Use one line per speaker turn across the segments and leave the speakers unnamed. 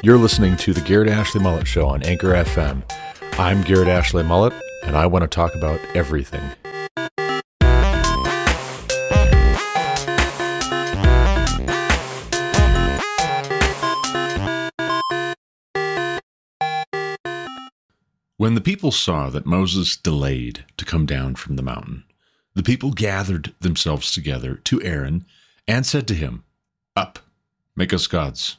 You're listening to the Garrett Ashley Mullet Show on Anchor FM. I'm Garrett Ashley Mullet, and I want to talk about everything. When the people saw that Moses delayed to come down from the mountain, the people gathered themselves together to Aaron and said to him, Up, make us gods,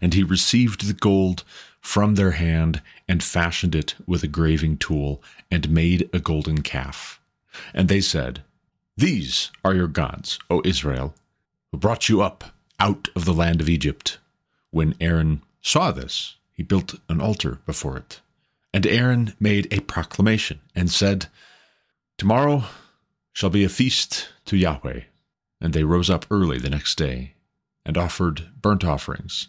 And he received the gold from their hand and fashioned it with a graving tool and made a golden calf. And they said, These are your gods, O Israel, who brought you up out of the land of Egypt. When Aaron saw this, he built an altar before it. And Aaron made a proclamation and said, Tomorrow shall be a feast to Yahweh. And they rose up early the next day, and offered burnt offerings,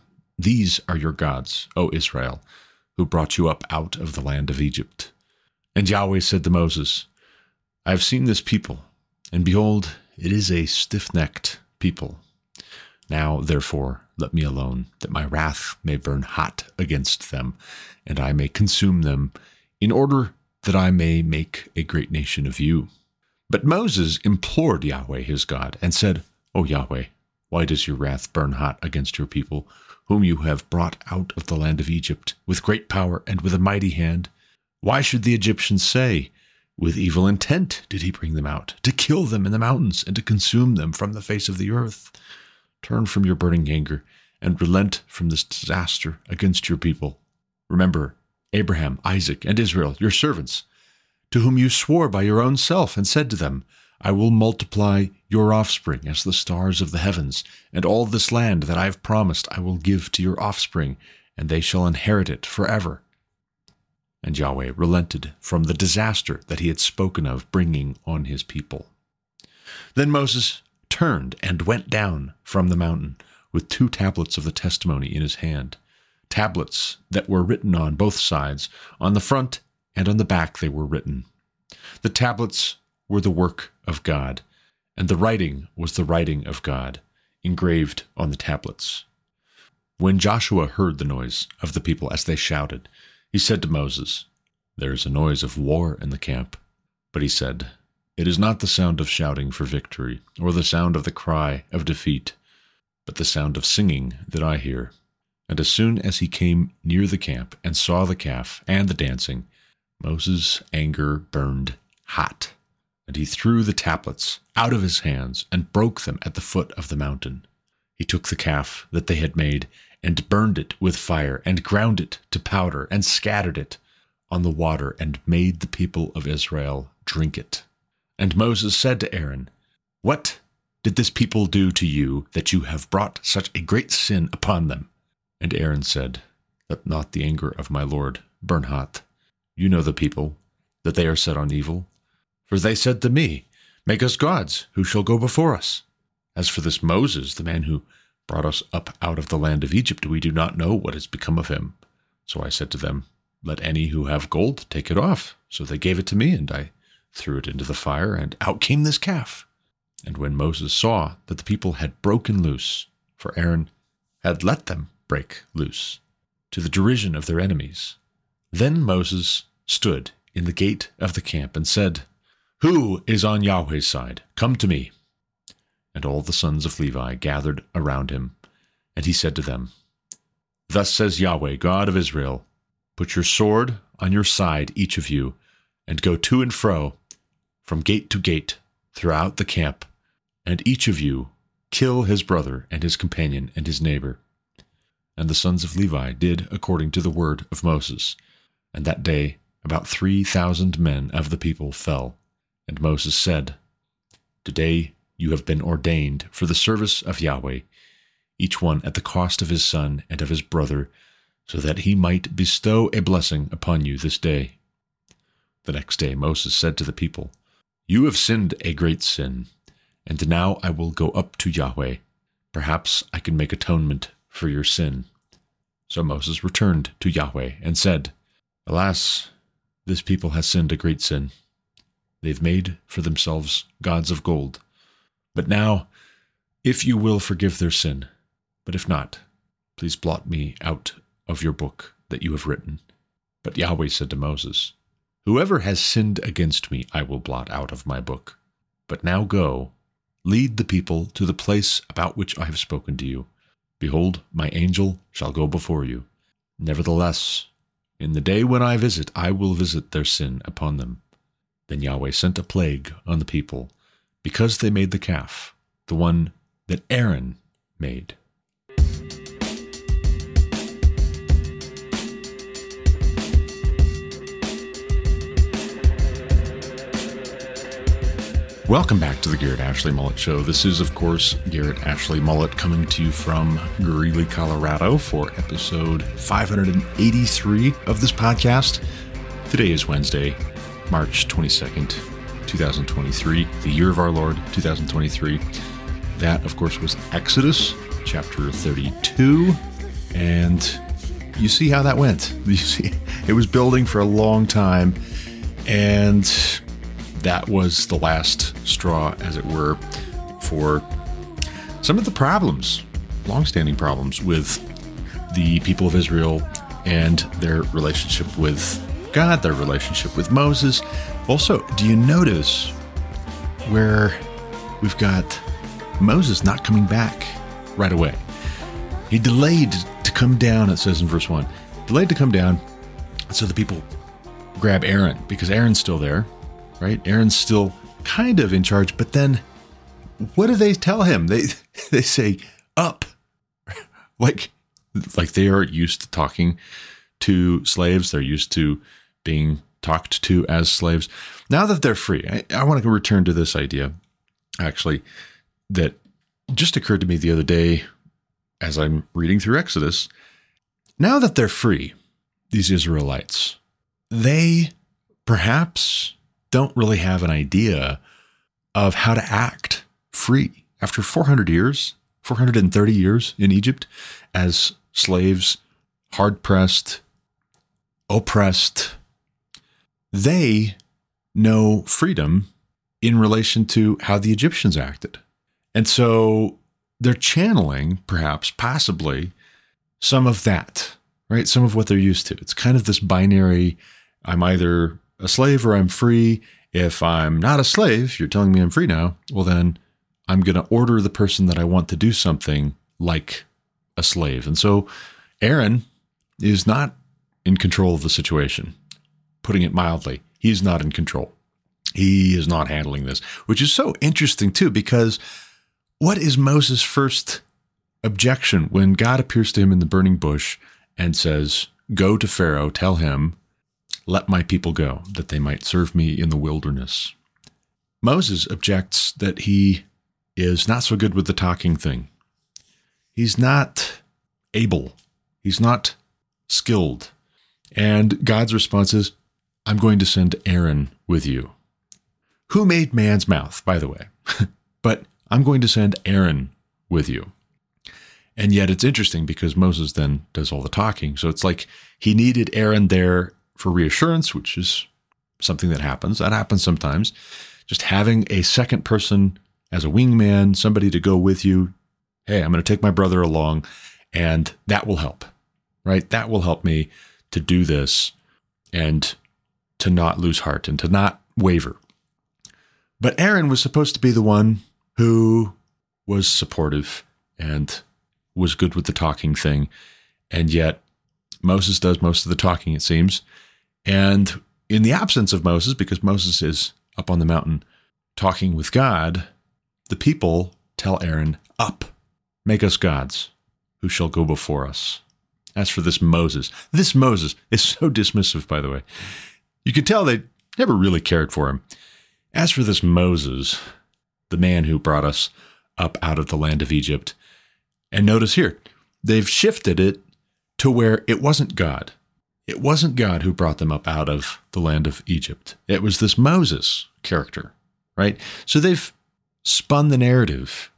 These are your gods, O Israel, who brought you up out of the land of Egypt. And Yahweh said to Moses, I have seen this people, and behold, it is a stiff necked people. Now, therefore, let me alone, that my wrath may burn hot against them, and I may consume them, in order that I may make a great nation of you. But Moses implored Yahweh his God and said, O Yahweh, why does your wrath burn hot against your people, whom you have brought out of the land of Egypt with great power and with a mighty hand? Why should the Egyptians say, With evil intent did he bring them out, to kill them in the mountains and to consume them from the face of the earth? Turn from your burning anger and relent from this disaster against your people. Remember Abraham, Isaac, and Israel, your servants to whom you swore by your own self, and said to them, I will multiply your offspring as the stars of the heavens, and all this land that I have promised I will give to your offspring, and they shall inherit it forever. And Yahweh relented from the disaster that he had spoken of bringing on his people. Then Moses turned and went down from the mountain with two tablets of the testimony in his hand, tablets that were written on both sides, on the front and on the back they were written. The tablets were the work of God, and the writing was the writing of God, engraved on the tablets. When Joshua heard the noise of the people as they shouted, he said to Moses, There is a noise of war in the camp. But he said, It is not the sound of shouting for victory, or the sound of the cry of defeat, but the sound of singing that I hear. And as soon as he came near the camp and saw the calf and the dancing, Moses' anger burned hot, and he threw the tablets out of his hands and broke them at the foot of the mountain. He took the calf that they had made and burned it with fire and ground it to powder and scattered it on the water and made the people of Israel drink it. And Moses said to Aaron, What did this people do to you that you have brought such a great sin upon them? And Aaron said, Let not the anger of my Lord burn hot. You know the people, that they are set on evil. For they said to me, Make us gods, who shall go before us. As for this Moses, the man who brought us up out of the land of Egypt, we do not know what has become of him. So I said to them, Let any who have gold take it off. So they gave it to me, and I threw it into the fire, and out came this calf. And when Moses saw that the people had broken loose, for Aaron had let them break loose, to the derision of their enemies, then Moses stood in the gate of the camp and said, Who is on Yahweh's side? Come to me. And all the sons of Levi gathered around him, and he said to them, Thus says Yahweh, God of Israel, Put your sword on your side, each of you, and go to and fro, from gate to gate, throughout the camp, and each of you kill his brother and his companion and his neighbor. And the sons of Levi did according to the word of Moses. And that day about three thousand men of the people fell. And Moses said, Today you have been ordained for the service of Yahweh, each one at the cost of his son and of his brother, so that he might bestow a blessing upon you this day. The next day Moses said to the people, You have sinned a great sin, and now I will go up to Yahweh. Perhaps I can make atonement for your sin. So Moses returned to Yahweh and said, Alas, this people has sinned a great sin. They've made for themselves gods of gold. But now, if you will forgive their sin, but if not, please blot me out of your book that you have written. But Yahweh said to Moses, Whoever has sinned against me, I will blot out of my book. But now go, lead the people to the place about which I have spoken to you. Behold, my angel shall go before you. Nevertheless, in the day when I visit, I will visit their sin upon them. Then Yahweh sent a plague on the people, because they made the calf, the one that Aaron made. Welcome back to the Garrett Ashley Mullet Show. This is, of course, Garrett Ashley Mullet coming to you from Greeley, Colorado for episode 583 of this podcast. Today is Wednesday, March 22nd, 2023, the year of our Lord, 2023. That, of course, was Exodus chapter 32. And you see how that went. You see, it was building for a long time. And that was the last straw, as it were, for some of the problems, longstanding problems with the people of Israel and their relationship with God, their relationship with Moses. Also, do you notice where we've got Moses not coming back right away? He delayed to come down, it says in verse 1. Delayed to come down so the people grab Aaron because Aaron's still there right? Aaron's still kind of in charge, but then what do they tell him? They they say up, like like they are used to talking to slaves. They're used to being talked to as slaves. Now that they're free, I, I want to return to this idea, actually, that just occurred to me the other day as I'm reading through Exodus. Now that they're free, these Israelites, they perhaps don't really have an idea of how to act free. After 400 years, 430 years in Egypt as slaves, hard pressed, oppressed, they know freedom in relation to how the Egyptians acted. And so they're channeling, perhaps, possibly, some of that, right? Some of what they're used to. It's kind of this binary I'm either a slave or I'm free. If I'm not a slave, you're telling me I'm free now, well, then I'm going to order the person that I want to do something like a slave. And so Aaron is not in control of the situation. Putting it mildly, he's not in control. He is not handling this, which is so interesting too, because what is Moses' first objection when God appears to him in the burning bush and says, Go to Pharaoh, tell him let my people go, that they might serve me in the wilderness. Moses objects that he is not so good with the talking thing. He's not able, he's not skilled. And God's response is, I'm going to send Aaron with you. Who made man's mouth, by the way? but I'm going to send Aaron with you. And yet it's interesting because Moses then does all the talking. So it's like he needed Aaron there for reassurance, which is something that happens. That happens sometimes. Just having a second person as a wingman, somebody to go with you. Hey, I'm going to take my brother along, and that will help, right? That will help me to do this and to not lose heart and to not waver. But Aaron was supposed to be the one who was supportive and was good with the talking thing. And yet, Moses does most of the talking, it seems. And in the absence of Moses, because Moses is up on the mountain talking with God, the people tell Aaron, Up, make us gods who shall go before us. As for this Moses, this Moses is so dismissive, by the way. You can tell they never really cared for him. As for this Moses, the man who brought us up out of the land of Egypt, and notice here, they've shifted it to where it wasn't God. It wasn't God who brought them up out of the land of Egypt. It was this Moses character, right? So they've spun the narrative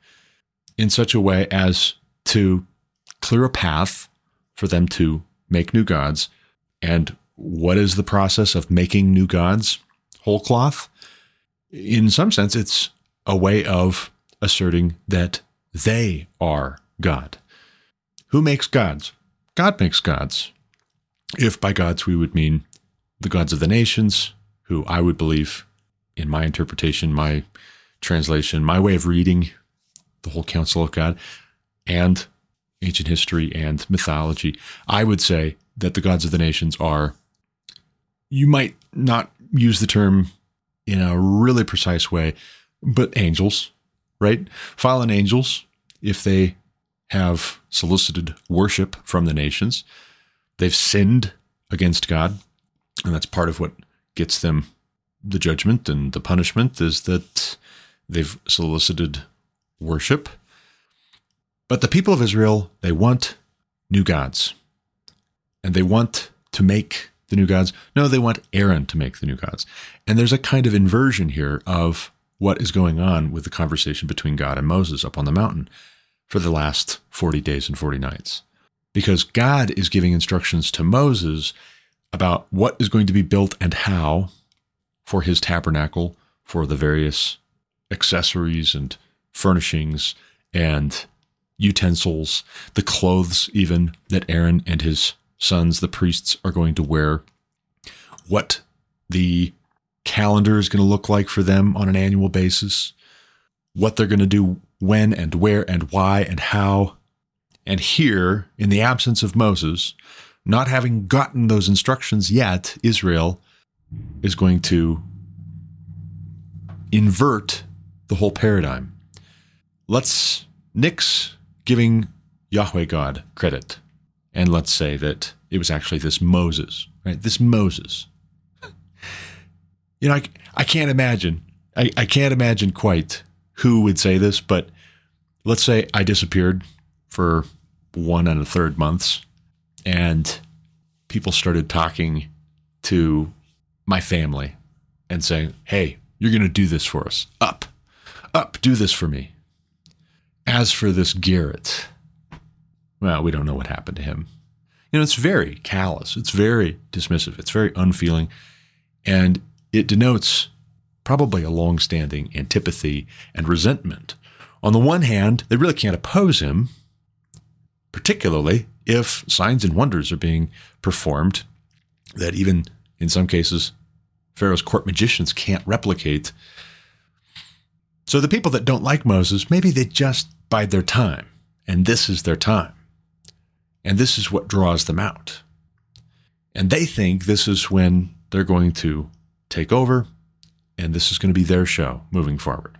in such a way as to clear a path for them to make new gods. And what is the process of making new gods? Whole cloth? In some sense, it's a way of asserting that they are God. Who makes gods? God makes gods. If by gods we would mean the gods of the nations, who I would believe, in my interpretation, my translation, my way of reading the whole counsel of God, and ancient history and mythology, I would say that the gods of the nations are, you might not use the term in a really precise way, but angels, right? Fallen angels, if they have solicited worship from the nations, they've sinned against God. And that's part of what gets them the judgment and the punishment is that they've solicited worship. But the people of Israel, they want new gods. And they want to make the new gods. No, they want Aaron to make the new gods. And there's a kind of inversion here of what is going on with the conversation between God and Moses up on the mountain for the last 40 days and 40 nights. Because God is giving instructions to Moses about what is going to be built and how for his tabernacle, for the various accessories and furnishings and utensils, the clothes, even that Aaron and his sons, the priests, are going to wear, what the calendar is going to look like for them on an annual basis, what they're going to do when and where and why and how. And here, in the absence of Moses, not having gotten those instructions yet, Israel is going to invert the whole paradigm. Let's nix giving Yahweh God credit. And let's say that it was actually this Moses, right? This Moses. you know, I, I can't imagine, I, I can't imagine quite who would say this, but let's say I disappeared for one and a third months and people started talking to my family and saying, Hey, you're going to do this for us. Up, up, do this for me. As for this Garrett, well, we don't know what happened to him. You know, it's very callous, it's very dismissive, it's very unfeeling, and it denotes probably a long-standing antipathy and resentment. On the one hand, they really can't oppose him, particularly if signs and wonders are being performed that even in some cases Pharaoh's court magicians can't replicate. So the people that don't like Moses, maybe they just bide their time, and this is their time. And this is what draws them out. And they think this is when they're going to take over, and this is going to be their show moving forward.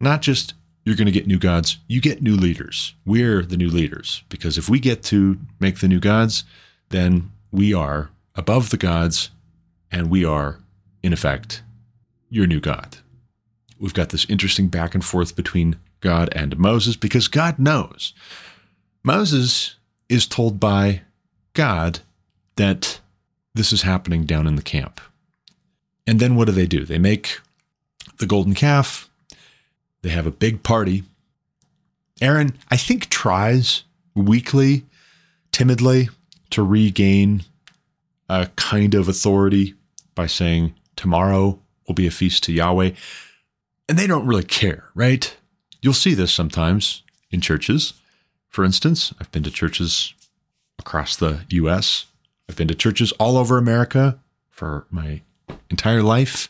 Not just you're going to get new gods, you get new leaders. We're the new leaders. Because if we get to make the new gods, then we are above the gods and we are, in effect, your new God. We've got this interesting back and forth between God and Moses because God knows. Moses is told by God that this is happening down in the camp. And then what do they do? They make the golden calf, they have a big party. Aaron, I think, tries weakly, timidly to regain a kind of authority by saying, Tomorrow will be a feast to Yahweh. And they don't really care, right? You'll see this sometimes in churches. For instance, I've been to churches across the US, I've been to churches all over America for my entire life.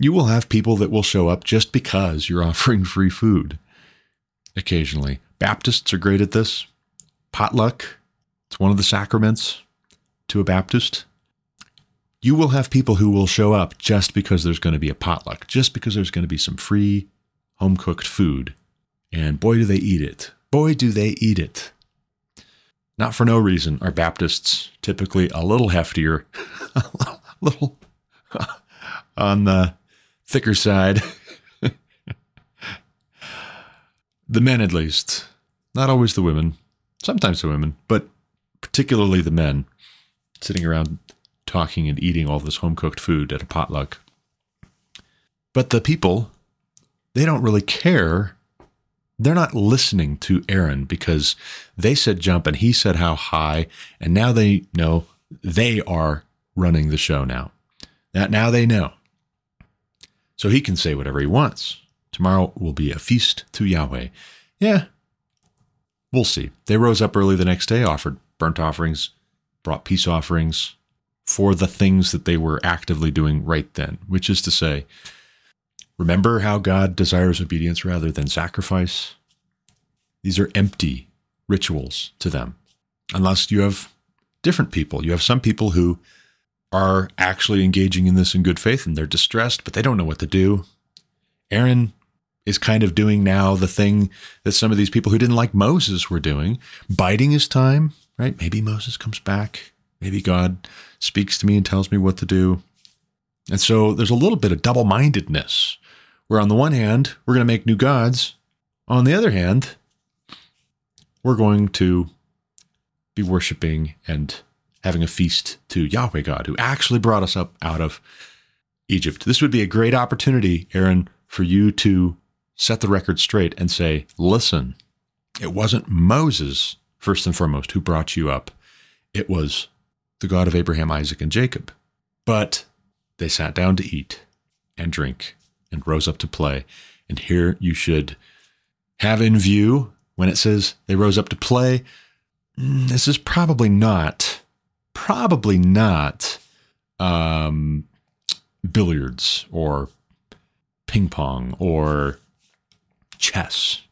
You will have people that will show up just because you're offering free food occasionally. Baptists are great at this. Potluck, it's one of the sacraments to a Baptist you will have people who will show up just because there's going to be a potluck, just because there's going to be some free home cooked food. And boy, do they eat it. Boy, do they eat it. Not for no reason are Baptists typically a little heftier, a little on the thicker side. the men, at least. Not always the women, sometimes the women, but particularly the men sitting around talking and eating all this home cooked food at a potluck. But the people, they don't really care. They're not listening to Aaron because they said jump and he said how high. And now they know they are running the show now. That now they know. So he can say whatever he wants. Tomorrow will be a feast to Yahweh. Yeah, we'll see. They rose up early the next day, offered burnt offerings, brought peace offerings for the things that they were actively doing right then, which is to say, remember how God desires obedience rather than sacrifice? These are empty rituals to them, unless you have different people. You have some people who are actually engaging in this in good faith and they're distressed, but they don't know what to do. Aaron is kind of doing now the thing that some of these people who didn't like Moses were doing, biding his time, right? Maybe Moses comes back. Maybe God speaks to me and tells me what to do. And so there's a little bit of double mindedness where, on the one hand, we're going to make new gods. On the other hand, we're going to be worshiping and having a feast to Yahweh God, who actually brought us up out of Egypt. This would be a great opportunity, Aaron, for you to set the record straight and say, listen, it wasn't Moses, first and foremost, who brought you up. It was the God of Abraham, Isaac, and Jacob. But they sat down to eat and drink and rose up to play. And here you should have in view when it says they rose up to play, mm, this is probably not probably not um, billiards or ping pong or chess,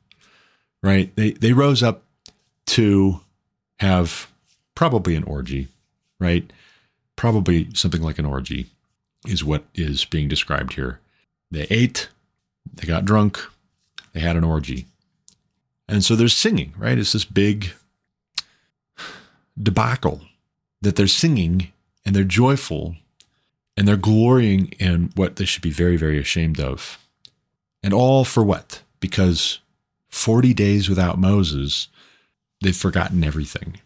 right? They they rose up to have probably an orgy, right? Probably something like an orgy is what is being described here. They ate, they got drunk, they had an orgy. And so there's singing, right? It's this big debacle that they're singing and they're joyful and they're glorying in what they should be very, very ashamed of. And all for what? Because 40 days without Moses, they've forgotten everything.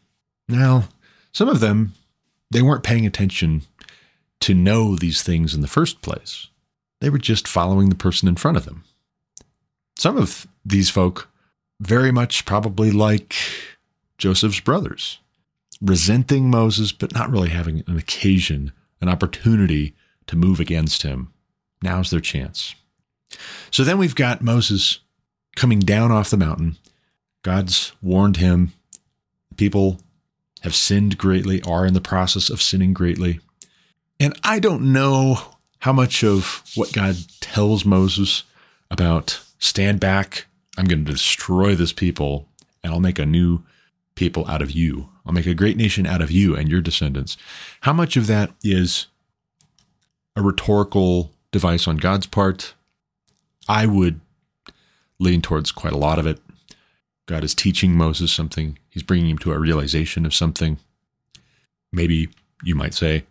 Now, some of them, they weren't paying attention to know these things in the first place. They were just following the person in front of them. Some of these folk, very much probably like Joseph's brothers, resenting Moses, but not really having an occasion, an opportunity to move against him. Now's their chance. So then we've got Moses coming down off the mountain. God's warned him. People have sinned greatly, are in the process of sinning greatly. And I don't know how much of what God tells Moses about stand back, I'm going to destroy this people, and I'll make a new people out of you. I'll make a great nation out of you and your descendants. How much of that is a rhetorical device on God's part? I would lean towards quite a lot of it. God is teaching Moses something, he's bringing him to a realization of something. Maybe you might say,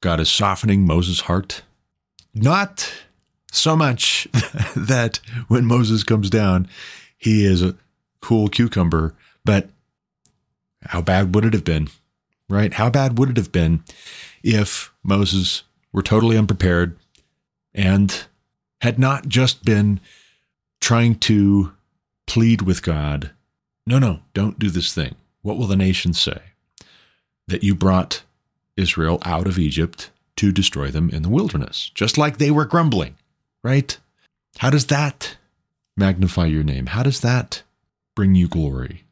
God is softening Moses' heart. Not so much that when Moses comes down, he is a cool cucumber, but how bad would it have been? Right? How bad would it have been if Moses were totally unprepared and had not just been trying to plead with God, no, no, don't do this thing. What will the nation say? That you brought Israel out of Egypt to destroy them in the wilderness, just like they were grumbling, right? How does that magnify your name? How does that bring you glory?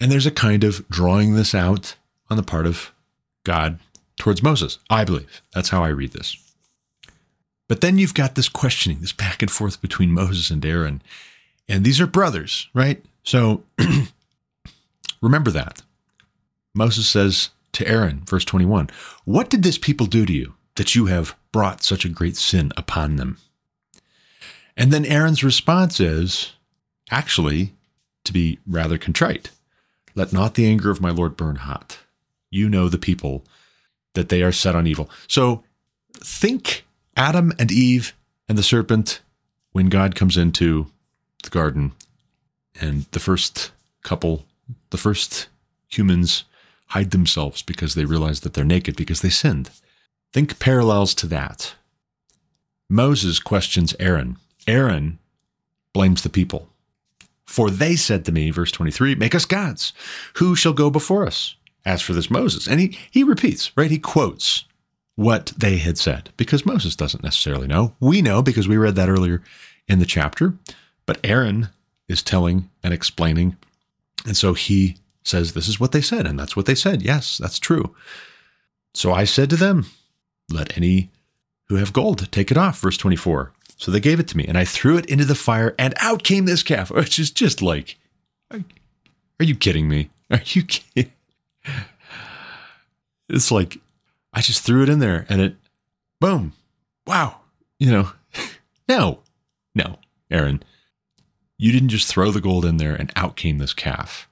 And there's a kind of drawing this out on the part of God towards Moses, I believe. That's how I read this. But then you've got this questioning, this back and forth between Moses and Aaron. And these are brothers, right? So remember that. Moses says to Aaron, verse 21, What did this people do to you? That you have brought such a great sin upon them. And then Aaron's response is actually to be rather contrite. Let not the anger of my Lord burn hot. You know the people that they are set on evil. So think Adam and Eve and the serpent when God comes into the garden and the first couple, the first humans hide themselves because they realize that they're naked because they sinned. Think parallels to that. Moses questions Aaron. Aaron blames the people. For they said to me, verse 23, Make us gods. Who shall go before us? As for this Moses. And he, he repeats, right? He quotes what they had said because Moses doesn't necessarily know. We know because we read that earlier in the chapter. But Aaron is telling and explaining. And so he says, This is what they said. And that's what they said. Yes, that's true. So I said to them, Let any who have gold take it off. Verse 24. So they gave it to me, and I threw it into the fire, and out came this calf, which is just like, are, you kidding me? Are you kidding? It's like, I just threw it in there, and it, boom, wow, you know, no, no, Aaron, you didn't just throw the gold in there, and out came this calf.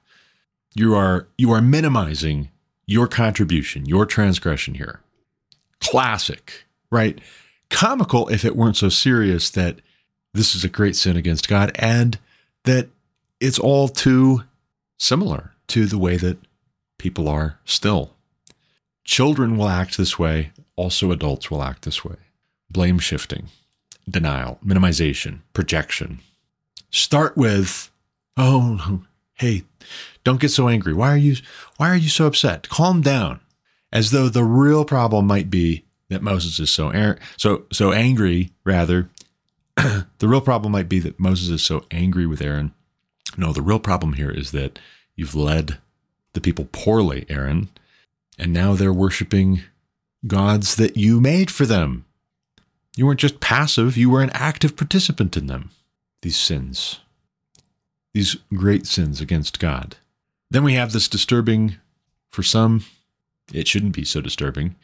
You are you are minimizing your contribution, your transgression here. Classic, right? comical if it weren't so serious that this is a great sin against God and that it's all too similar to the way that people are still. Children will act this way, also adults will act this way. Blame shifting, denial, minimization, projection. Start with, "Oh, hey, don't get so angry. Why are you why are you so upset? Calm down." As though the real problem might be that Moses is so so so angry. Rather, the real problem might be that Moses is so angry with Aaron. No, the real problem here is that you've led the people poorly, Aaron, and now they're worshiping gods that you made for them. You weren't just passive; you were an active participant in them. These sins, these great sins against God. Then we have this disturbing, for some, it shouldn't be so disturbing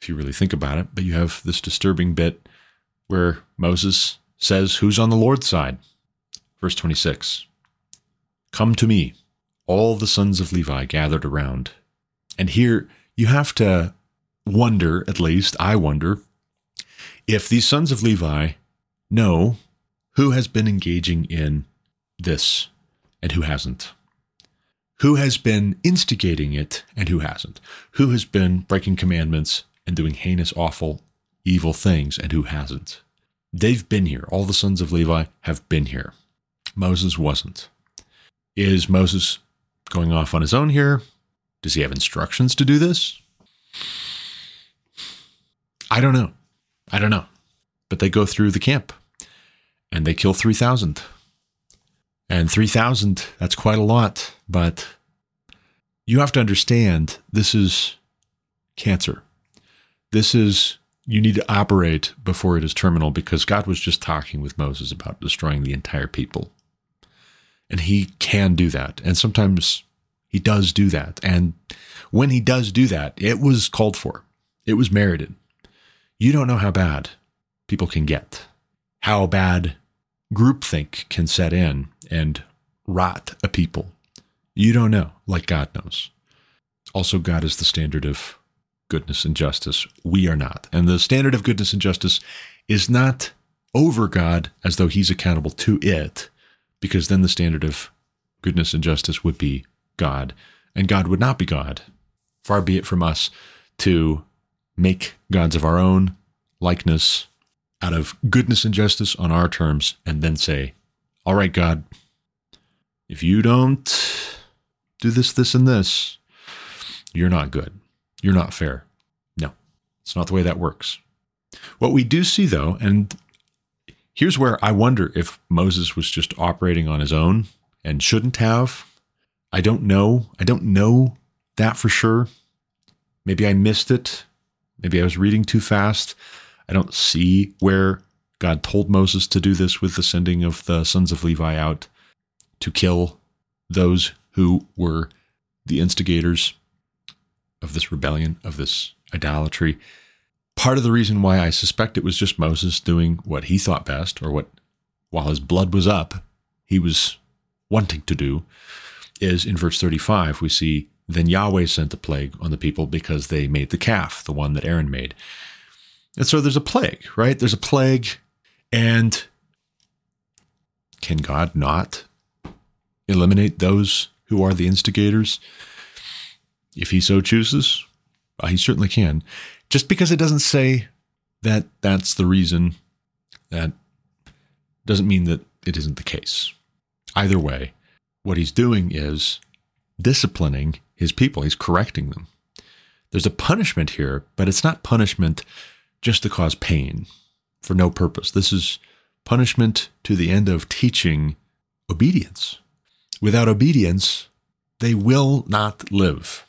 if you really think about it. But you have this disturbing bit where Moses says, Who's on the Lord's side? Verse 26 Come to me, all the sons of Levi gathered around. And here you have to wonder, at least I wonder, if these sons of Levi know who has been engaging in this and who hasn't. Who has been instigating it and who hasn't? Who has been breaking commandments and doing heinous, awful, evil things, and who hasn't. They've been here. All the sons of Levi have been here. Moses wasn't. Is Moses going off on his own here? Does he have instructions to do this? I don't know. I don't know. But they go through the camp and they kill 3,000. And 3,000, that's quite a lot. But you have to understand this is cancer. This is, you need to operate before it is terminal because God was just talking with Moses about destroying the entire people. And he can do that. And sometimes he does do that. And when he does do that, it was called for, it was merited. You don't know how bad people can get, how bad groupthink can set in and rot a people. You don't know, like God knows. Also, God is the standard of goodness and justice. We are not. And the standard of goodness and justice is not over God as though he's accountable to it, because then the standard of goodness and justice would be God, and God would not be God. Far be it from us to make gods of our own likeness out of goodness and justice on our terms, and then say, All right, God, if you don't do this, this, and this, you're not good. You're not fair. No, it's not the way that works. What we do see, though, and here's where I wonder if Moses was just operating on his own and shouldn't have. I don't know. I don't know that for sure. Maybe I missed it. Maybe I was reading too fast. I don't see where God told Moses to do this with the sending of the sons of Levi out to kill those who were the instigators of this rebellion, of this idolatry. part of the reason why I suspect it was just Moses doing what he thought best, or what, while his blood was up, he was wanting to do, is in verse 35, we see, Then Yahweh sent a plague on the people because they made the calf, the one that Aaron made. And so there's a plague, right? There's a plague. And can God not eliminate those who are the instigators? If he so chooses, uh, he certainly can. Just because it doesn't say that that's the reason, that doesn't mean that it isn't the case. Either way, what he's doing is disciplining his people, he's correcting them. There's a punishment here, but it's not punishment just to cause pain for no purpose. This is punishment to the end of teaching obedience. Without obedience, they will not live.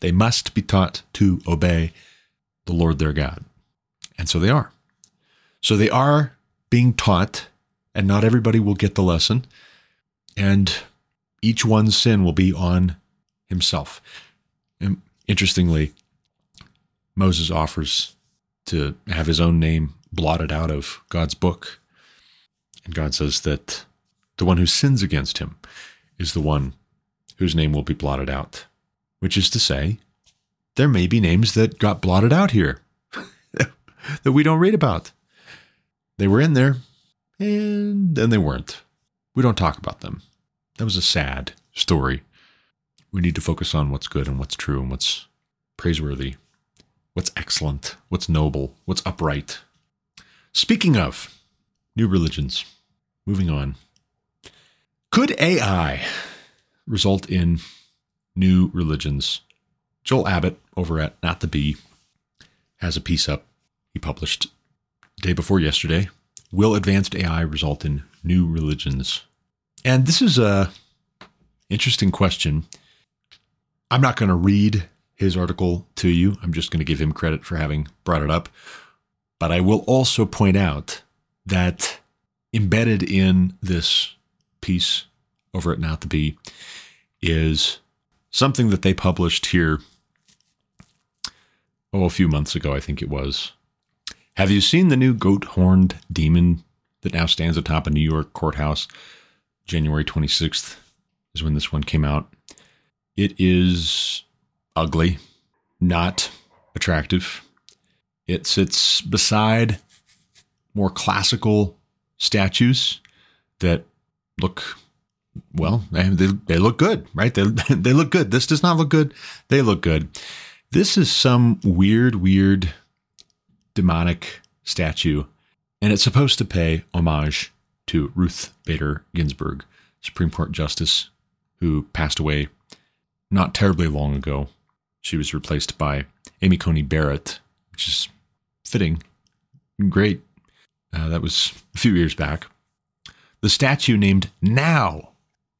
They must be taught to obey the Lord their God. And so they are. So they are being taught, and not everybody will get the lesson. And each one's sin will be on himself. And interestingly, Moses offers to have his own name blotted out of God's book. And God says that the one who sins against him is the one whose name will be blotted out, which is to say, there may be names that got blotted out here that we don't read about. They were in there, and then they weren't. We don't talk about them. That was a sad story. We need to focus on what's good and what's true and what's praiseworthy, what's excellent, what's noble, what's upright. Speaking of new religions, moving on. Could AI result in new religions? Joel Abbott over at Not the Bee has a piece up he published day before yesterday. Will advanced AI result in new religions? And this is a interesting question. I'm not going to read his article to you. I'm just going to give him credit for having brought it up. But I will also point out that embedded in this piece over at Not the Bee is something that they published here oh a few months ago I think it was. Have you seen the new goat horned demon that now stands atop a New York courthouse? January 26th is when this one came out. It is ugly, not attractive. It sits beside more classical statues that look well, they, they look good, right? They, they look good. This does not look good. They look good. This is some weird, weird demonic statue, and it's supposed to pay homage to Ruth Bader Ginsburg, Supreme Court Justice, who passed away not terribly long ago. She was replaced by Amy Coney Barrett, which is fitting. Great. Uh, that was a few years back. The statue named Now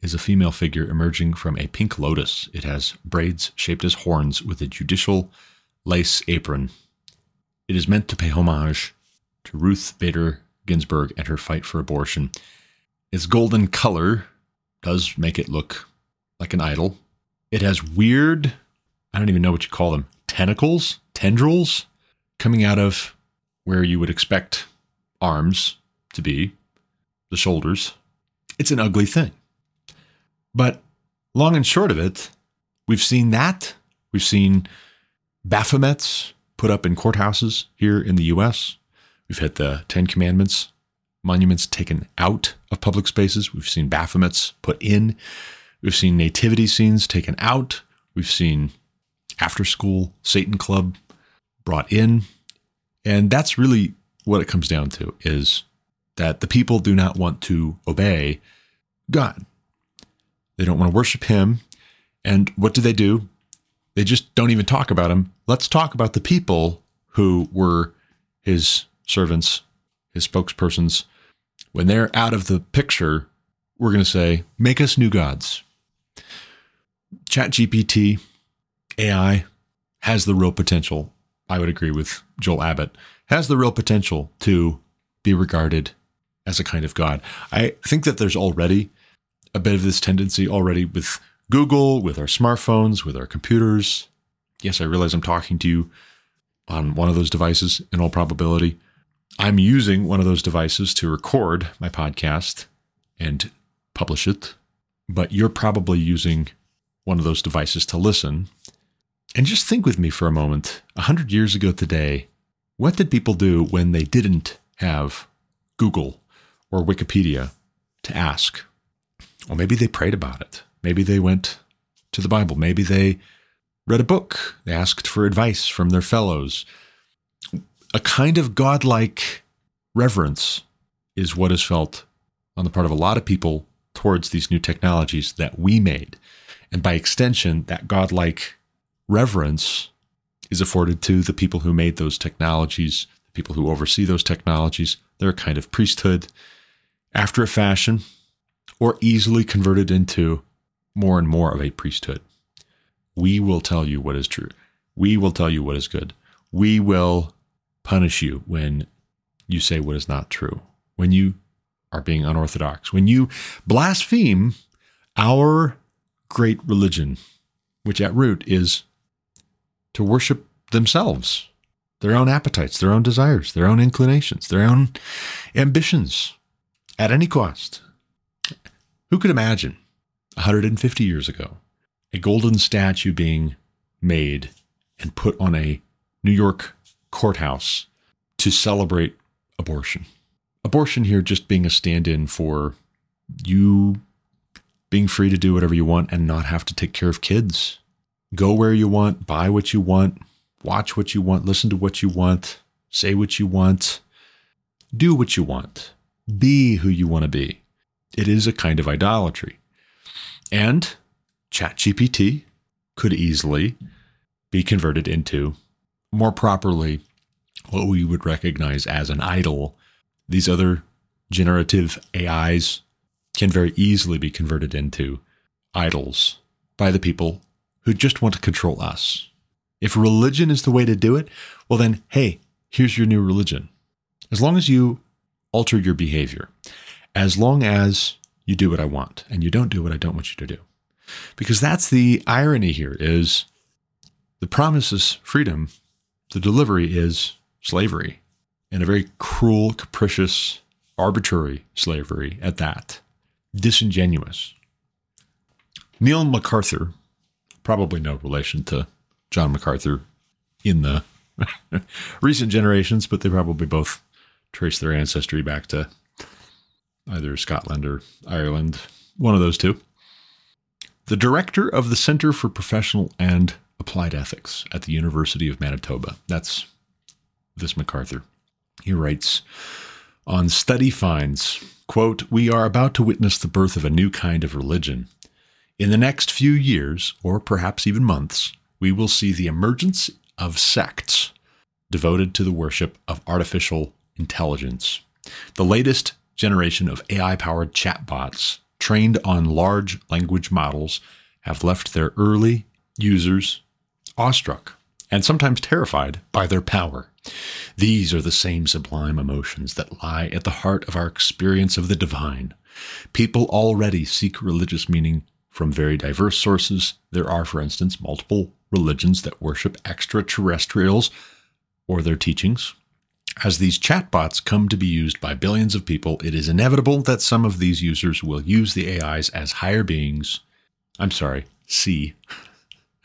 is a female figure emerging from a pink lotus. It has braids shaped as horns with a judicial lace apron. It is meant to pay homage to Ruth Bader Ginsburg and her fight for abortion. Its golden color does make it look like an idol. It has weird, I don't even know what you call them, tentacles, tendrils coming out of where you would expect arms to be, the shoulders. It's an ugly thing. But long and short of it, we've seen that. We've seen Baphomets put up in courthouses here in the US. We've had the Ten Commandments monuments taken out of public spaces. We've seen Baphomets put in. We've seen nativity scenes taken out. We've seen after school Satan Club brought in. And that's really what it comes down to is that the people do not want to obey God. They don't want to worship him. And what do they do? They just don't even talk about him. Let's talk about the people who were his servants, his spokespersons. When they're out of the picture, we're going to say, make us new gods. ChatGPT, AI, has the real potential. I would agree with Joel Abbott, has the real potential to be regarded as a kind of God. I think that there's already a bit of this tendency already with Google, with our smartphones, with our computers. Yes, I realize I'm talking to you on one of those devices in all probability. I'm using one of those devices to record my podcast and publish it, but you're probably using one of those devices to listen. And just think with me for a moment. A hundred years ago today, what did people do when they didn't have Google or Wikipedia to ask? Well, maybe they prayed about it. Maybe they went to the Bible. Maybe they read a book. They asked for advice from their fellows. A kind of godlike reverence is what is felt on the part of a lot of people towards these new technologies that we made. And by extension, that godlike reverence is afforded to the people who made those technologies, the people who oversee those technologies. They're a kind of priesthood after a fashion, or easily converted into more and more of a priesthood. We will tell you what is true. We will tell you what is good. We will punish you when you say what is not true, when you are being unorthodox, when you blaspheme our great religion, which at root is to worship themselves, their own appetites, their own desires, their own inclinations, their own ambitions at any cost. Who could imagine 150 years ago a golden statue being made and put on a New York courthouse to celebrate abortion? Abortion here just being a stand in for you being free to do whatever you want and not have to take care of kids. Go where you want, buy what you want, watch what you want, listen to what you want, say what you want, do what you want, be who you want to be. It is a kind of idolatry. And ChatGPT could easily be converted into more properly what we would recognize as an idol. These other generative AIs can very easily be converted into idols by the people who just want to control us. If religion is the way to do it, well, then, hey, here's your new religion. As long as you alter your behavior, as long as you do what I want and you don't do what I don't want you to do. Because that's the irony here is the promise is freedom, the delivery is slavery, and a very cruel, capricious, arbitrary slavery at that disingenuous. Neil McArthur, probably no relation to John MacArthur in the recent generations, but they probably both trace their ancestry back to either Scotland or Ireland, one of those two. The director of the Center for Professional and Applied Ethics at the University of Manitoba. That's this McArthur. He writes on study finds Quote, We are about to witness the birth of a new kind of religion. In the next few years, or perhaps even months, we will see the emergence of sects devoted to the worship of artificial intelligence. The latest generation of AI powered chatbots trained on large language models have left their early users awestruck and sometimes terrified by their power. These are the same sublime emotions that lie at the heart of our experience of the divine. People already seek religious meaning from very diverse sources. There are, for instance, multiple religions that worship extraterrestrials or their teachings. As these chatbots come to be used by billions of people, it is inevitable that some of these users will use the AIs as higher beings. I'm sorry, C.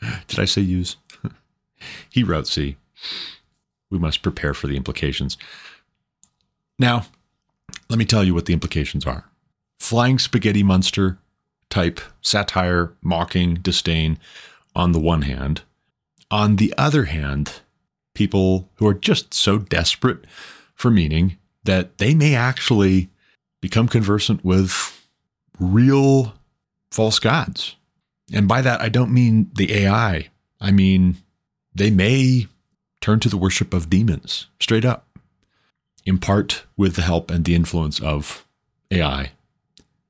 Did I say use? he wrote C we must prepare for the implications. Now, let me tell you what the implications are. Flying spaghetti monster type satire, mocking, disdain on the one hand. On the other hand, people who are just so desperate for meaning that they may actually become conversant with real false gods. And by that, I don't mean the AI. I mean, they may turn to the worship of demons, straight up, in part with the help and the influence of AI.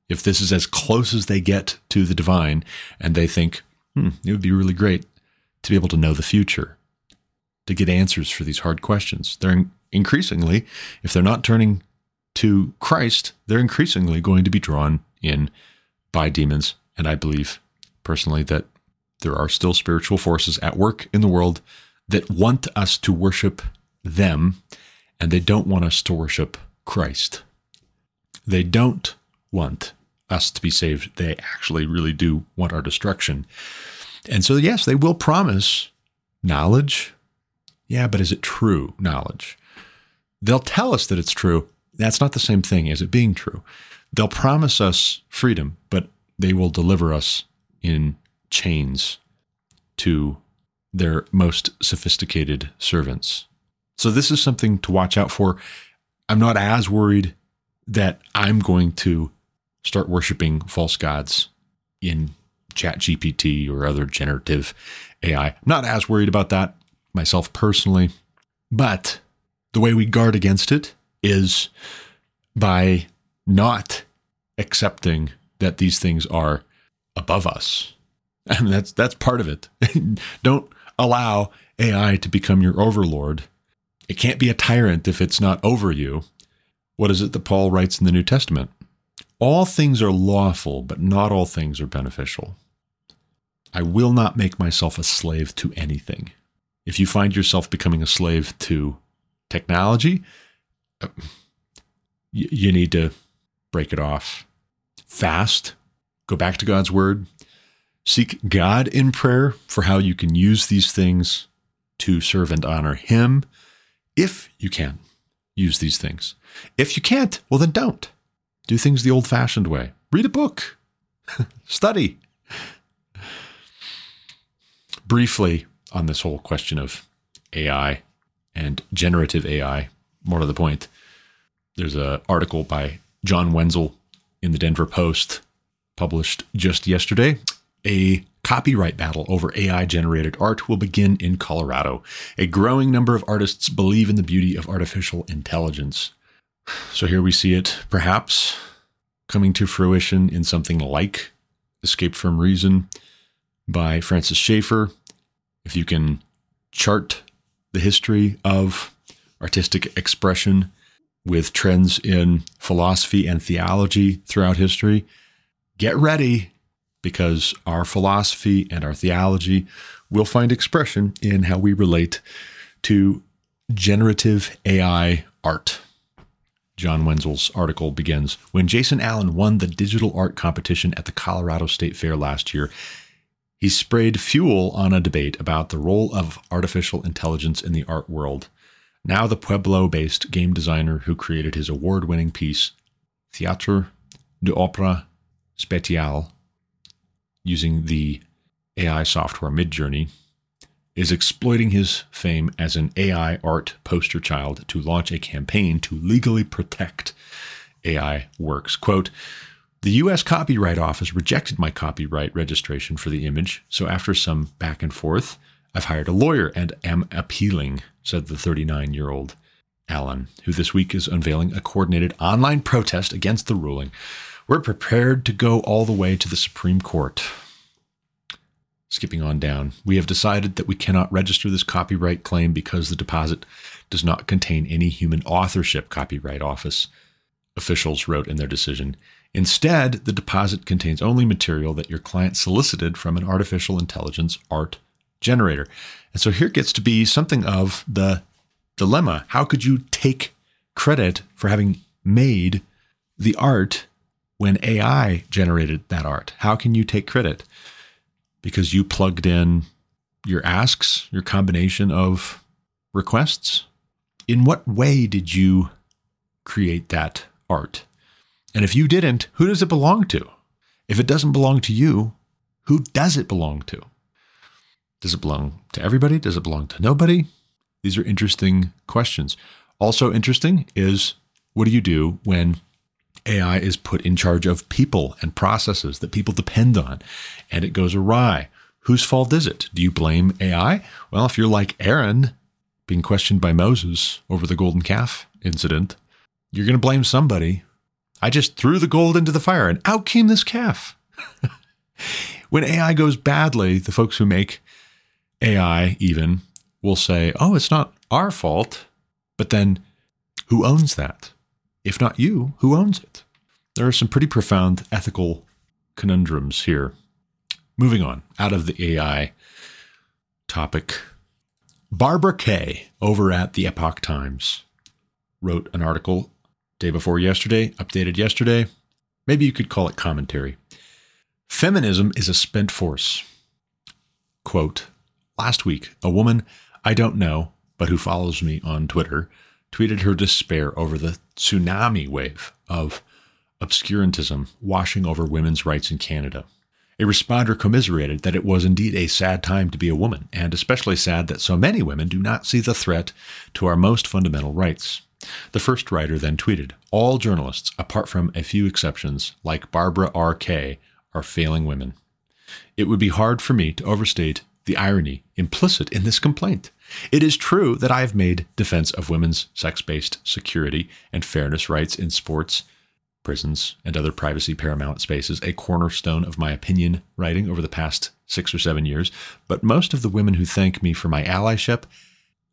If this is as close as they get to the divine, and they think, hmm, it would be really great to be able to know the future, to get answers for these hard questions. They're increasingly, if they're not turning to Christ, they're increasingly going to be drawn in by demons. And I believe personally that there are still spiritual forces at work in the world that want us to worship them and they don't want us to worship Christ. They don't want us to be saved. They actually really do want our destruction. And so, yes, they will promise knowledge. Yeah, but is it true knowledge? They'll tell us that it's true. That's not the same thing as it being true. They'll promise us freedom, but they will deliver us in chains to their most sophisticated servants. So, this is something to watch out for. I'm not as worried that I'm going to start worshiping false gods in Chat GPT or other generative AI. I'm not as worried about that myself personally, but the way we guard against it is by not accepting that these things are above us. And that's that's part of it. Don't allow AI to become your overlord. It can't be a tyrant if it's not over you. What is it that Paul writes in the New Testament? All things are lawful, but not all things are beneficial. I will not make myself a slave to anything. If you find yourself becoming a slave to technology, uh, you need to break it off. Fast, go back to God's word, seek God in prayer for how you can use these things to serve and honor Him if you can use these things. If you can't, well, then don't. Do things the old fashioned way. Read a book, study. Briefly on this whole question of AI and generative AI, more to the point, there's an article by John Wenzel in the Denver Post published just yesterday. A copyright battle over AI generated art will begin in Colorado. A growing number of artists believe in the beauty of artificial intelligence. So here we see it, perhaps coming to fruition in something like Escape from Reason by Francis Schaeffer. If you can chart the history of artistic expression with trends in philosophy and theology throughout history, get ready because our philosophy and our theology will find expression in how we relate to generative AI art. John Wenzel's article begins When Jason Allen won the digital art competition at the Colorado State Fair last year, he sprayed fuel on a debate about the role of artificial intelligence in the art world. Now, the Pueblo based game designer who created his award winning piece, Théâtre d'Opera Spatial, using the AI software Midjourney, is exploiting his fame as an AI art poster child to launch a campaign to legally protect AI works. Quote, the US Copyright Office rejected my copyright registration for the image, so after some back and forth, I've hired a lawyer and am appealing, said the 39 year old Allen, who this week is unveiling a coordinated online protest against the ruling. We're prepared to go all the way to the Supreme Court. Skipping on down, we have decided that we cannot register this copyright claim because the deposit does not contain any human authorship, Copyright Office officials wrote in their decision. Instead, the deposit contains only material that your client solicited from an artificial intelligence art generator. And so here gets to be something of the dilemma. How could you take credit for having made the art when AI generated that art? How can you take credit? Because you plugged in your asks, your combination of requests? In what way did you create that art? And if you didn't, who does it belong to? If it doesn't belong to you, who does it belong to? Does it belong to everybody? Does it belong to nobody? These are interesting questions. Also, interesting is what do you do when AI is put in charge of people and processes that people depend on, and it goes awry. Whose fault is it? Do you blame AI? Well, if you're like Aaron being questioned by Moses over the golden calf incident, you're going to blame somebody. I just threw the gold into the fire and out came this calf. when AI goes badly, the folks who make AI even will say, oh, it's not our fault. But then who owns that? If not you, who owns it? There are some pretty profound ethical conundrums here. Moving on out of the AI topic, Barbara Kay over at the Epoch Times wrote an article day before yesterday, updated yesterday. Maybe you could call it commentary. Feminism is a spent force. Quote Last week, a woman I don't know, but who follows me on Twitter, tweeted her despair over the tsunami wave of obscurantism washing over women's rights in Canada. A responder commiserated that it was indeed a sad time to be a woman, and especially sad that so many women do not see the threat to our most fundamental rights. The first writer then tweeted All journalists, apart from a few exceptions, like Barbara Kay, are failing women. It would be hard for me to overstate the irony implicit in this complaint. It is true that I have made defense of women's sex based security and fairness rights in sports prisons, and other privacy paramount spaces a cornerstone of my opinion writing over the past six or seven years, but most of the women who thank me for my allyship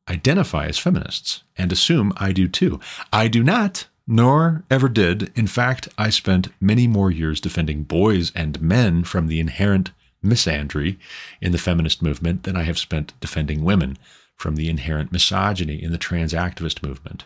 identify as feminists and assume I do too. I do not, nor ever did. In fact, I spent many more years defending boys and men from the inherent misandry in the feminist movement than I have spent defending women from the inherent misogyny in the trans activist movement.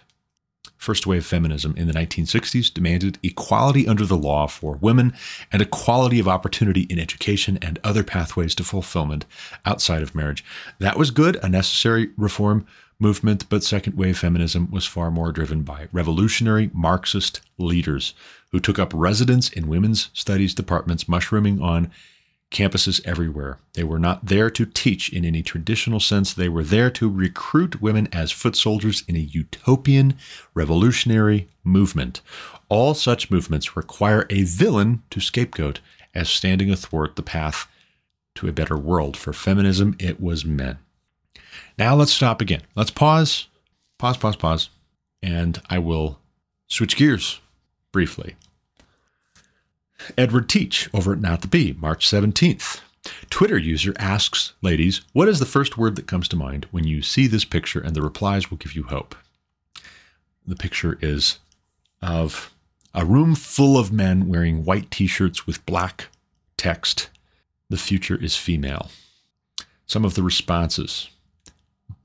First wave feminism in the 1960s demanded equality under the law for women and equality of opportunity in education and other pathways to fulfillment outside of marriage. That was good, a necessary reform movement, but second wave feminism was far more driven by revolutionary Marxist leaders who took up residence in women's studies departments, mushrooming on campuses everywhere. They were not there to teach in any traditional sense. They were there to recruit women as foot soldiers in a utopian revolutionary movement. All such movements require a villain to scapegoat as standing athwart the path to a better world. For feminism, it was men. Now let's stop again. Let's pause, pause, pause, pause, and I will switch gears briefly. Edward Teach over at Not the Bee, March 17th. Twitter user asks, ladies, what is the first word that comes to mind when you see this picture? And the replies will give you hope. The picture is of a room full of men wearing white t shirts with black text. The future is female. Some of the responses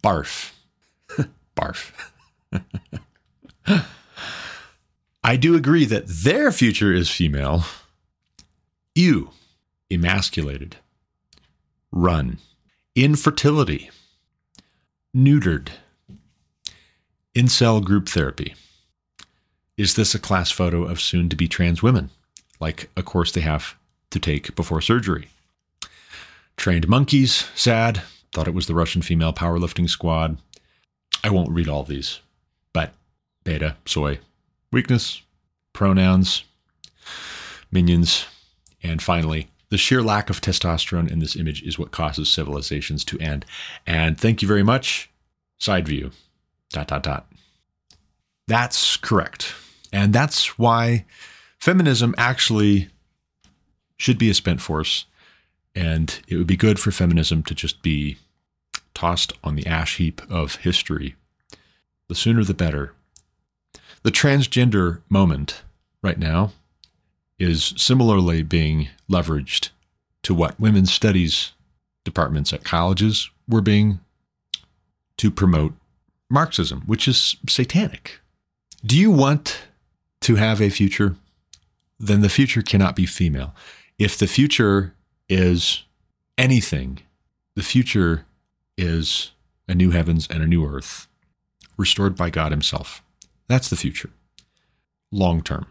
barf. barf. I do agree that their future is female. Ew, emasculated. Run. Infertility. Neutered. Incel group therapy. Is this a class photo of soon to be trans women? Like a course they have to take before surgery. Trained monkeys, sad. Thought it was the Russian female powerlifting squad. I won't read all these, but beta, soy, weakness, pronouns, minions, and finally, the sheer lack of testosterone in this image is what causes civilizations to end. And thank you very much. Side view. Dot, dot, dot. That's correct. And that's why feminism actually should be a spent force. And it would be good for feminism to just be tossed on the ash heap of history. The sooner the better. The transgender moment right now is similarly being leveraged to what women's studies departments at colleges were being to promote Marxism, which is satanic. Do you want to have a future? Then the future cannot be female. If the future is anything, the future is a new heavens and a new earth restored by God Himself. That's the future, long term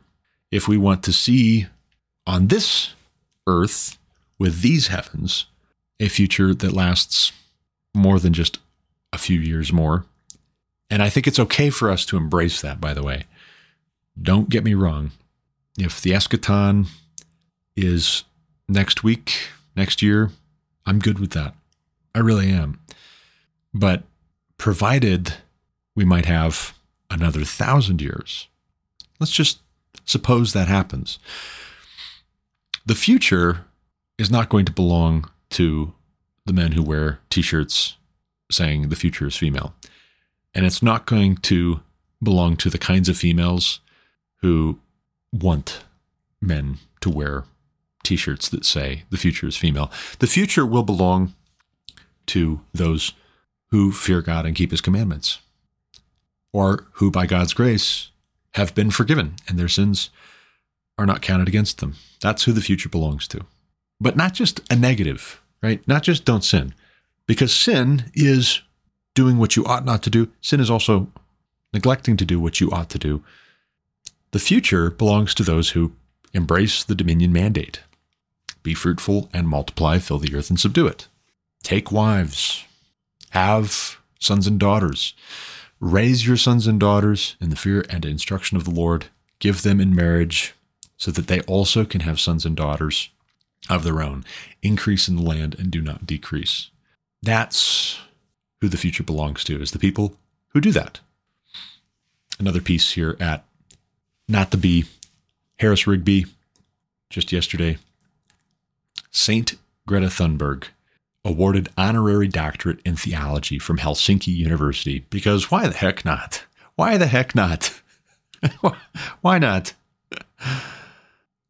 if we want to see on this earth with these heavens a future that lasts more than just a few years more. And I think it's okay for us to embrace that, by the way. Don't get me wrong. If the eschaton is next week, next year, I'm good with that. I really am. But provided we might have another thousand years, let's just Suppose that happens. The future is not going to belong to the men who wear t shirts saying the future is female. And it's not going to belong to the kinds of females who want men to wear t shirts that say the future is female. The future will belong to those
who fear God and keep his commandments, or who by God's grace have been forgiven and their sins are not counted against them. That's who the future belongs to. But not just a negative, right? Not just don't sin, because sin is doing what you ought not to do. Sin is also neglecting to do what you ought to do. The future belongs to those who embrace the dominion mandate be fruitful and multiply, fill the earth and subdue it. Take wives, have sons and daughters. Raise your sons and daughters in the fear and instruction of the Lord. Give them in marriage so that they also can have sons and daughters of their own. Increase in the land and do not decrease. That's who the future belongs to, is the people who do that. Another piece here at Not the Bee, Harris Rigby, just yesterday. Saint Greta Thunberg awarded honorary doctorate in theology from Helsinki University because why the heck not? Why the heck not? why not?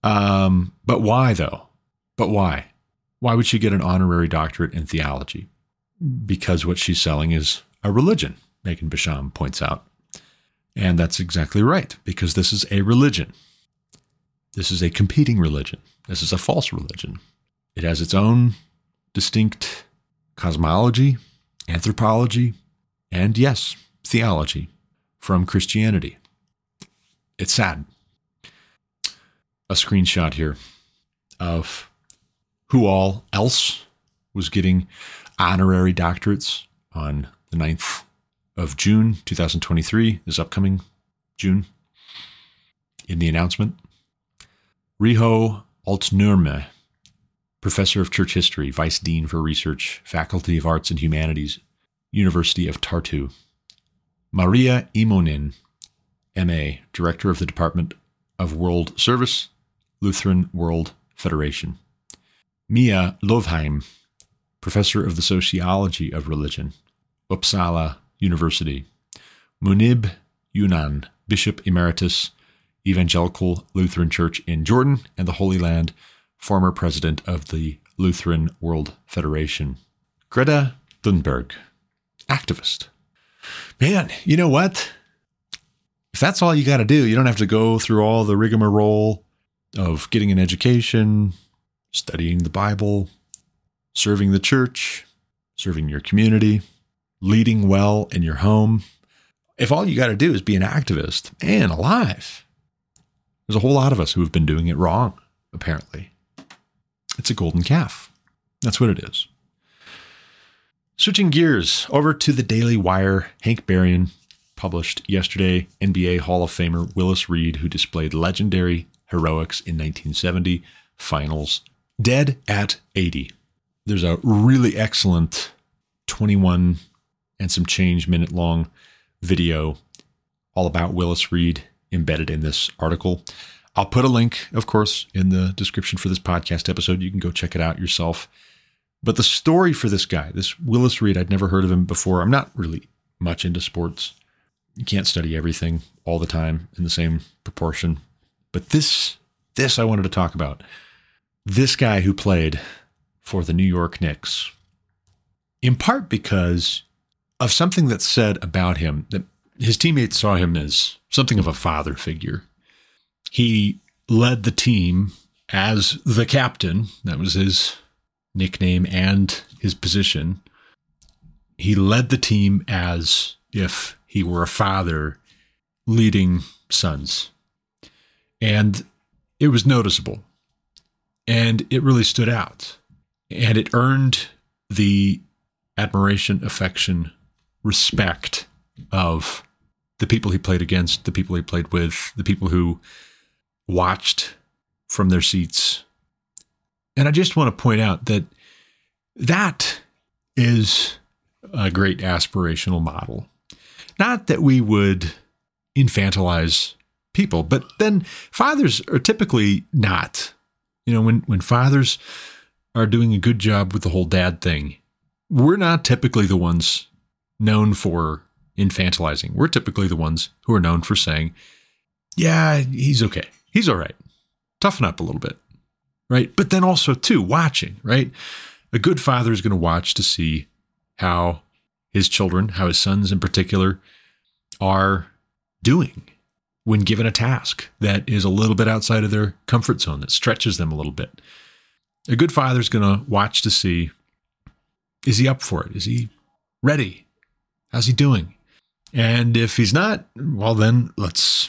Um, but why though? But why? Why would she get an honorary doctorate in theology? Because what she's selling is a religion, Megan Basham points out. And that's exactly right, because this is a religion. This is a competing religion. This is a false religion. It has its own distinct cosmology, anthropology, and yes, theology from Christianity. It's sad. A screenshot here of who all else was getting honorary doctorates on the 9th of June 2023, this upcoming June, in the announcement. Riho Altnurme Professor of Church History, Vice Dean for Research, Faculty of Arts and Humanities, University of Tartu. Maria Immonen, MA, Director of the Department of World Service, Lutheran World Federation. Mia Lovheim, Professor of the Sociology of Religion, Uppsala University. Munib Yunan, Bishop Emeritus, Evangelical Lutheran Church in Jordan and the Holy Land, former president of the Lutheran World Federation. Greta Thunberg, activist. Man, you know what? If that's all you got to do, you don't have to go through all the rigmarole of getting an education, studying the Bible, serving the church, serving your community, leading well in your home. If all you got to do is be an activist and alive, there's a whole lot of us who have been doing it wrong, apparently. It's a golden calf. That's what it is. Switching gears over to the Daily Wire, Hank Berrien published yesterday NBA Hall of Famer Willis Reed, who displayed legendary heroics in 1970 finals, dead at 80. There's a really excellent 21 and some change minute long video all about Willis Reed embedded in this article. I'll put a link, of course, in the description for this podcast episode. You can go check it out yourself. But the story for this guy, this Willis Reed, I'd never heard of him before. I'm not really much into sports. You can't study everything all the time in the same proportion. But this, this I wanted to talk about. This guy who played for the New York Knicks, in part because of something that's said about him that his teammates saw him as something of a father figure he led the team as the captain. That was his nickname and his position. He led the team as if he were a father leading sons. And it was noticeable. And it really stood out. And it earned the admiration, affection, respect of the people he played against, the people he played with, the people who watched from their seats. And I just want to point out that that is a great aspirational model. Not that we would infantilize people, but then fathers are typically not. You know, when, when fathers are doing a good job with the whole dad thing, we're not typically the ones known for infantilizing. We're typically the ones who are known for saying, yeah, he's okay he's all right. Toughen up a little bit, right? But then also, too, watching, right? A good father is going to watch to see how his children, how his sons in particular are doing when given a task that is a little bit outside of their comfort zone, that stretches them a little bit. A good father is going to watch to see is he up for it? Is he ready? How's he doing? And if he's not, well, then let's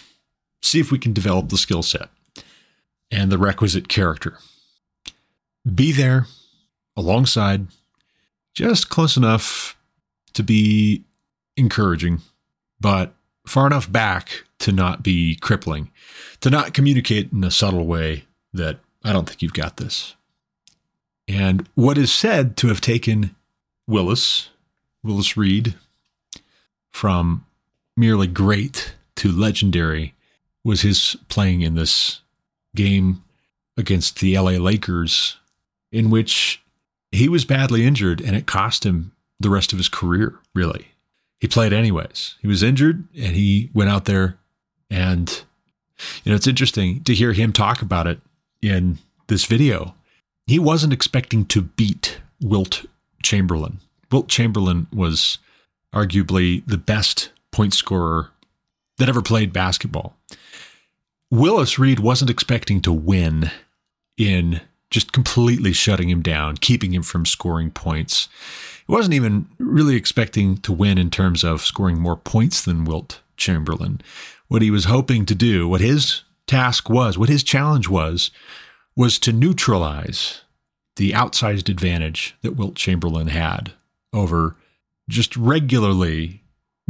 see if we can develop the skill set and the requisite character. Be there alongside, just close enough to be encouraging, but far enough back to not be crippling, to not communicate in a subtle way that I don't think you've got this. And what is said to have taken Willis, Willis Reed, from merely great to legendary was his playing in this game against the LA Lakers, in which he was badly injured and it cost him the rest of his career, really. He played anyways. He was injured and he went out there and, you know, it's interesting to hear him talk about it in this video. He wasn't expecting to beat Wilt Chamberlain. Wilt Chamberlain was arguably the best point scorer that ever played basketball. Willis Reed wasn't expecting to win in just completely shutting him down, keeping him from scoring points. He wasn't even really expecting to win in terms of scoring more points than Wilt Chamberlain. What he was hoping to do, what his task was, what his challenge was, was to neutralize the outsized advantage that Wilt Chamberlain had over just regularly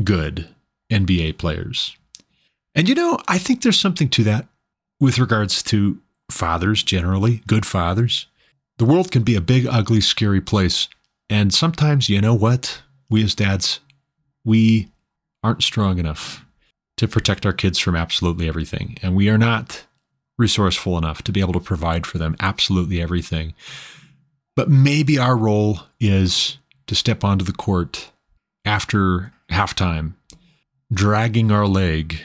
good NBA players. And you know, I think there's something to that with regards to fathers generally, good fathers. The world can be a big, ugly, scary place. And sometimes, you know what? We as dads, we aren't strong enough to protect our kids from absolutely everything. And we are not resourceful enough to be able to provide for them absolutely everything. But maybe our role is to step onto the court after halftime, dragging our leg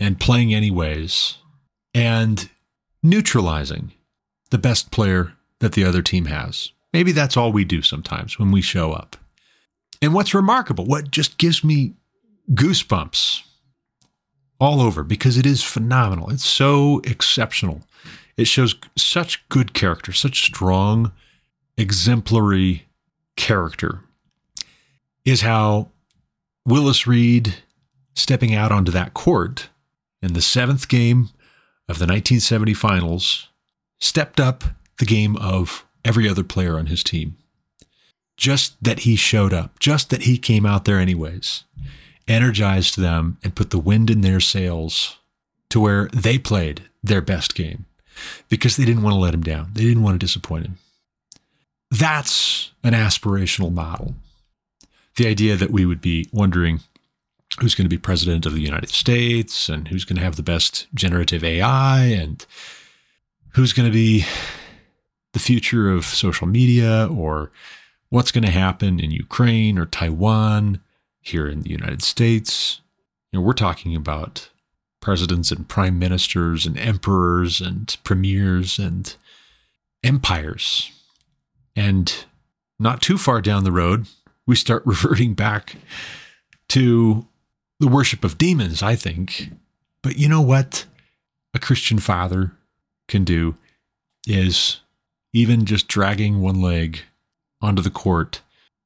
and playing anyways, and neutralizing the best player that the other team has. Maybe that's all we do sometimes when we show up. And what's remarkable, what just gives me goosebumps all over because it is phenomenal. It's so exceptional. It shows such good character, such strong, exemplary character is how Willis Reed stepping out onto that court in the seventh game of the 1970 finals stepped up the game of every other player on his team. Just that he showed up, just that he came out there anyways, energized them and put the wind in their sails to where they played their best game because they didn't want to let him down. They didn't want to disappoint him. That's an aspirational model. The idea that we would be wondering who's going to be president of the United States and who's going to have the best generative AI and who's going to be the future of social media or what's going to happen in Ukraine or Taiwan here in the United States. You know, we're talking about presidents and prime ministers and emperors and premiers and empires. And not too far down the road, we start reverting back to the worship of demons, I think. But you know what a Christian father can do is even just dragging one leg onto the court,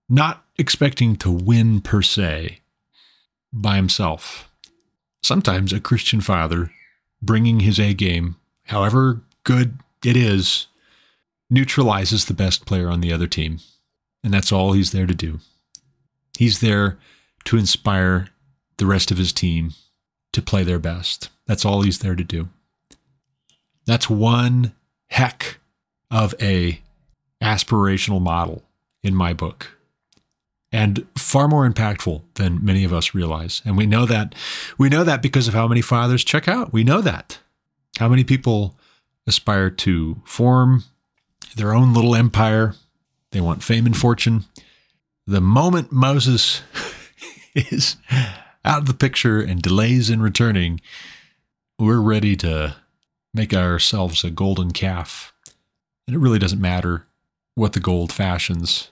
not expecting to win per se by himself. Sometimes a Christian father bringing his A game, however good it is, neutralizes the best player on the other team. And that's all he's there to do. He's there to inspire the rest of his team to play their best. That's all he's there to do. That's one heck of a aspirational model in my book and far more impactful than many of us realize. And we know that we know that because of how many fathers check out. We know that. How many people aspire to form their own little empire. They want fame and fortune. The moment Moses is out of the picture and delays in returning, we're ready to make ourselves a golden calf. And it really doesn't matter what the gold fashions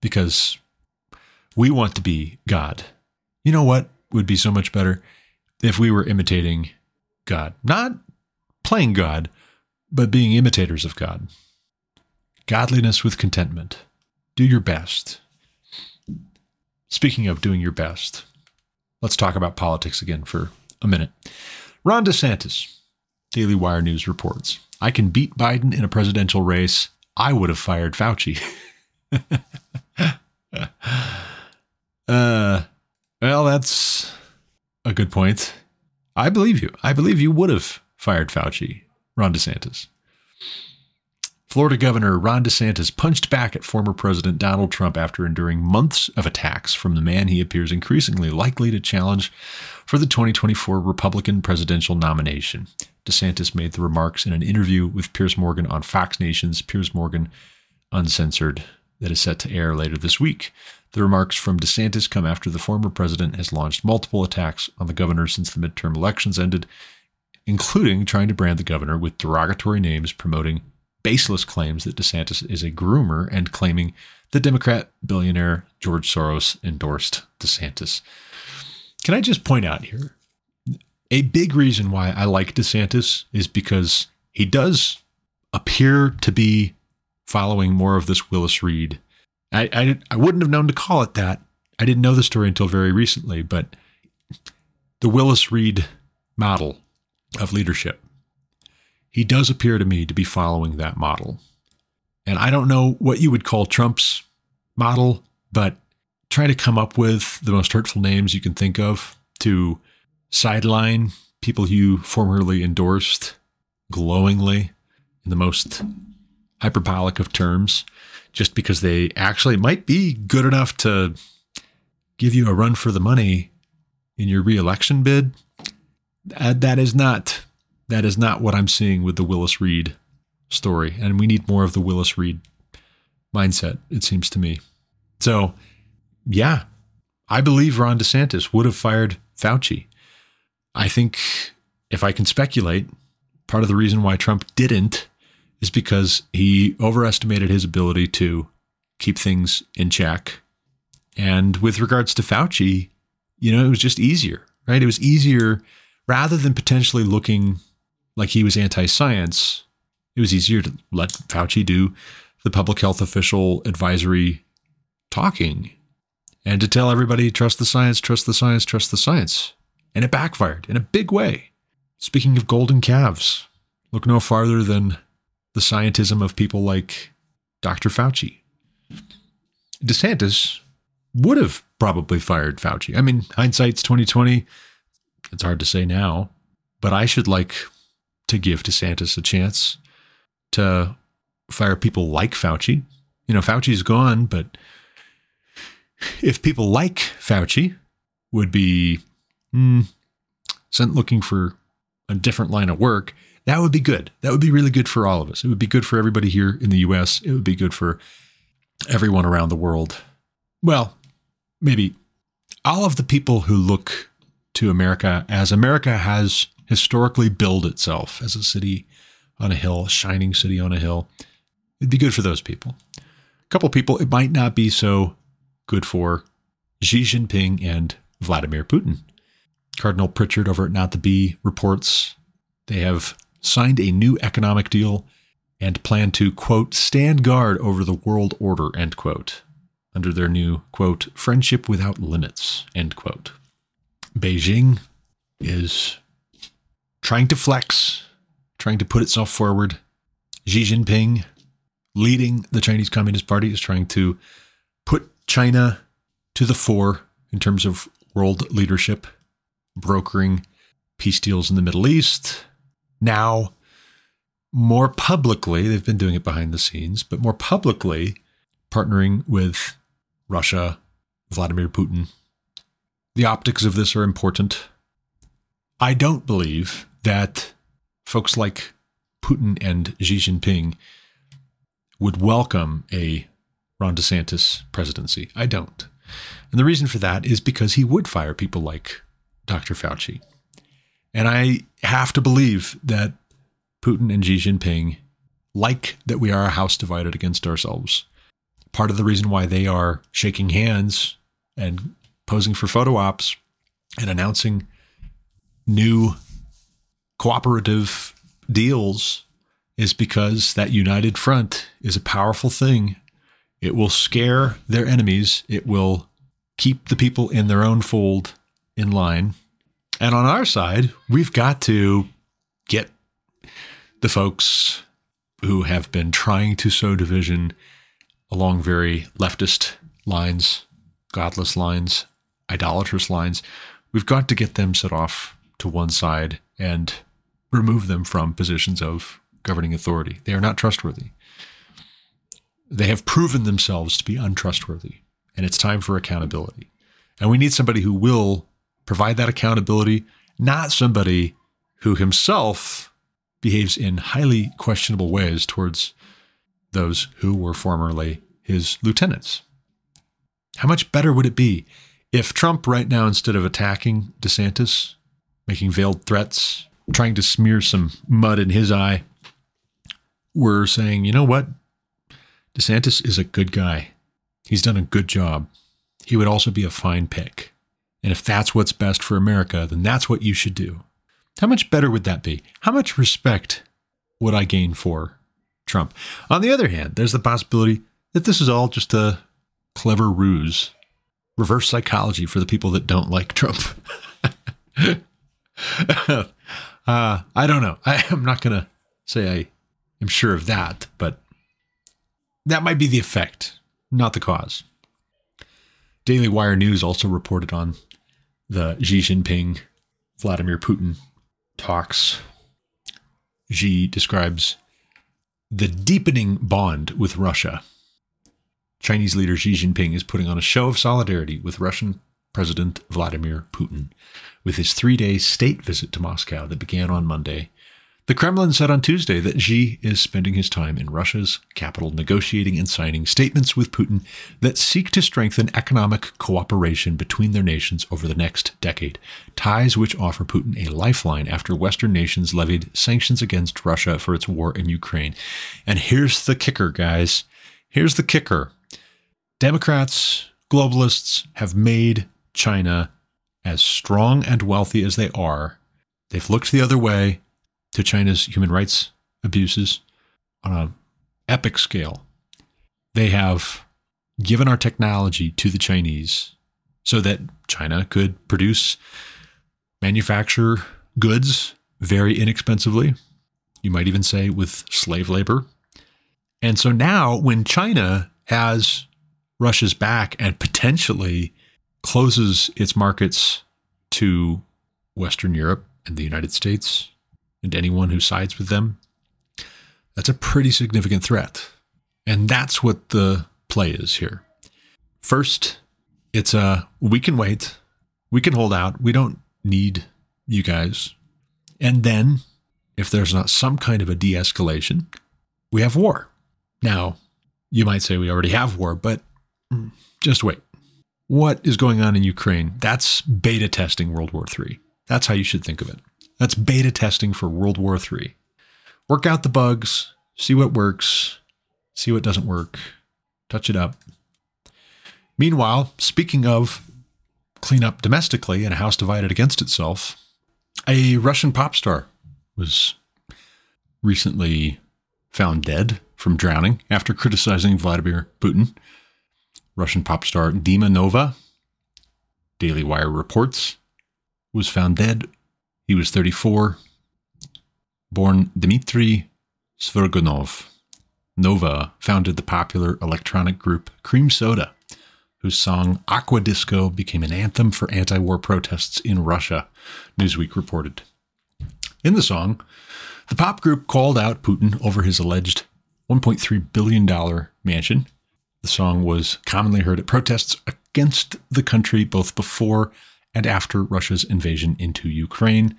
because We want to be God. You know what would be so much better if we were imitating God, not playing God, but being imitators of God. Godliness with contentment. Do your best. Speaking of doing your best, let's talk about politics again for a minute. Ron DeSantis, Daily Wire News reports I can beat Biden in a presidential race. I would have fired Fauci. uh, well, that's a good point. I believe you. I believe you would have fired Fauci, Ron DeSantis. Florida Governor Ron DeSantis punched back at former President Donald Trump after enduring months of attacks from the man he appears increasingly likely to challenge for the 2024 Republican presidential nomination. DeSantis made the remarks in an interview with Piers Morgan on Fox Nation's Piers Morgan Uncensored that is set to air later this week. The remarks from DeSantis come after the former president has launched multiple attacks on the governor since the midterm elections ended, including trying to brand the governor with derogatory names promoting baseless claims that DeSantis is a groomer and claiming the Democrat billionaire George Soros endorsed DeSantis. Can I just point out here? A big reason why I like DeSantis is because he does appear to be following more of this Willis Reed. I, I, I wouldn't have known to call it that. I didn't know the story until very recently, but the Willis Reed model of leadership he does appear to me to be following that model. And I don't know what you would call Trump's model, but try to come up with the most hurtful names you can think of to sideline people you formerly endorsed glowingly in the most hyperbolic of terms, just because they actually might be good enough to give you a run for the money in your reelection bid. That is not that is not what I'm seeing with the Willis Reed story. And we need more of the Willis Reed mindset, it seems to me. So, yeah, I believe Ron DeSantis would have fired Fauci. I think if I can speculate, part of the reason why Trump didn't is because he overestimated his ability to keep things in check. And with regards to Fauci, you know, it was just easier, right? It was easier rather than potentially looking like he was anti science, it was easier to let Fauci do the public health official advisory talking and to tell everybody trust the science, trust the science, trust the science. And it backfired in a big way. Speaking of golden calves, look no farther than the scientism of people like Dr. Fauci. DeSantis would have probably fired Fauci. I mean, hindsight's 2020. It's hard to say now, but I should like to give DeSantis a chance to fire people like Fauci. You know, Fauci's gone, but if people like Fauci would be mm, sent looking for a different line of work, that would be good. That would be really good for all of us. It would be good for everybody here in the US. It would be good for everyone around the world. Well, maybe all of the people who look to America as America has historically build itself as a city on a hill, a shining city on a hill. It'd be good for those people. A couple people it might not be so good for Xi Jinping and Vladimir Putin. Cardinal Pritchard over at Not the Bee reports they have signed a new economic deal and plan to, quote, stand guard over the world order, end quote, under their new, quote, friendship without limits, end quote. Beijing is trying to flex, trying to put itself forward. Xi Jinping, leading the Chinese Communist Party, is trying to put China to the fore in terms of world leadership, brokering peace deals in the Middle East. Now, more publicly, they've been doing it behind the scenes, but more publicly, partnering with Russia, Vladimir Putin. The optics of this are important. I don't believe that folks like Putin and Xi Jinping would welcome a Ron DeSantis presidency. I don't. And the reason for that is because he would fire people like Dr. Fauci. And I have to believe that Putin and Xi Jinping like that we are a house divided against ourselves. Part of the reason why they are shaking hands and posing for photo ops and announcing new cooperative deals is because that united front is a powerful thing. It will scare their enemies. It will keep the people in their own fold in line. And on our side, we've got to get the folks who have been trying to sow division along very leftist lines, godless lines, idolatrous lines. We've got to get them set off to one side and remove them from positions of governing authority. They are not trustworthy. They have proven themselves to be untrustworthy, and it's time for accountability. And we need somebody who will provide that accountability, not somebody who himself behaves in highly questionable ways towards those who were formerly his lieutenants. How much better would it be if Trump, right now, instead of attacking DeSantis, making veiled threats, trying to smear some mud in his eye, were saying, you know what? DeSantis is a good guy. He's done a good job. He would also be a fine pick. And if that's what's best for America, then that's what you should do. How much better would that be? How much respect would I gain for Trump? On the other hand, there's the possibility that this is all just a clever ruse, reverse psychology for the people that don't like Trump. uh, I don't know. I, am not going to say I am sure of that, but that might be the effect, not the cause. Daily Wire News also reported on the Xi Jinping Vladimir Putin talks. Xi describes the deepening bond with Russia. Chinese leader Xi Jinping is putting on a show of solidarity with Russian President Vladimir Putin with his three day state visit to Moscow that began on Monday the Kremlin said on Tuesday that Xi is spending his time in Russia's capital negotiating and signing statements with Putin that seek to strengthen economic cooperation between their nations over the next decade, ties which offer Putin a lifeline after Western nations levied sanctions against Russia for its war in Ukraine. And here's the kicker, guys. Here's the kicker Democrats, globalists have made China as strong and wealthy as they are. They've looked the other way to China's human rights abuses on an epic scale. They have given our technology to the Chinese so that China could produce, manufacture goods very inexpensively. You might even say with slave labor. And so now, when China has Russia's back and potentially closes its markets to Western Europe and the United States and anyone who sides with them, that's a pretty significant threat. And that's what the play is here. First, it's a we can wait, we can hold out, we don't need you guys. And then, if there's not some kind of a de escalation, we have war. Now, you might say we already have war, but just wait. What is going on in Ukraine? That's beta testing World War III. That's how you should think of it. That's beta testing for World War III. Work out the bugs, see what works, see what doesn't work, touch it up. Meanwhile, speaking of clean up domestically in a house divided against itself, a Russian pop star was recently found dead from drowning after criticizing Vladimir Putin. Russian pop star Dima Nova, Daily Wire reports, was found dead he was 34, born Dmitry Svirgunov. Nova founded the popular electronic group Cream Soda, whose song Aqua Disco became an anthem for anti war protests in Russia, Newsweek reported. In the song, the pop group called out Putin over his alleged $1.3 billion mansion. The song was commonly heard at protests against the country both before and after Russia's invasion into Ukraine.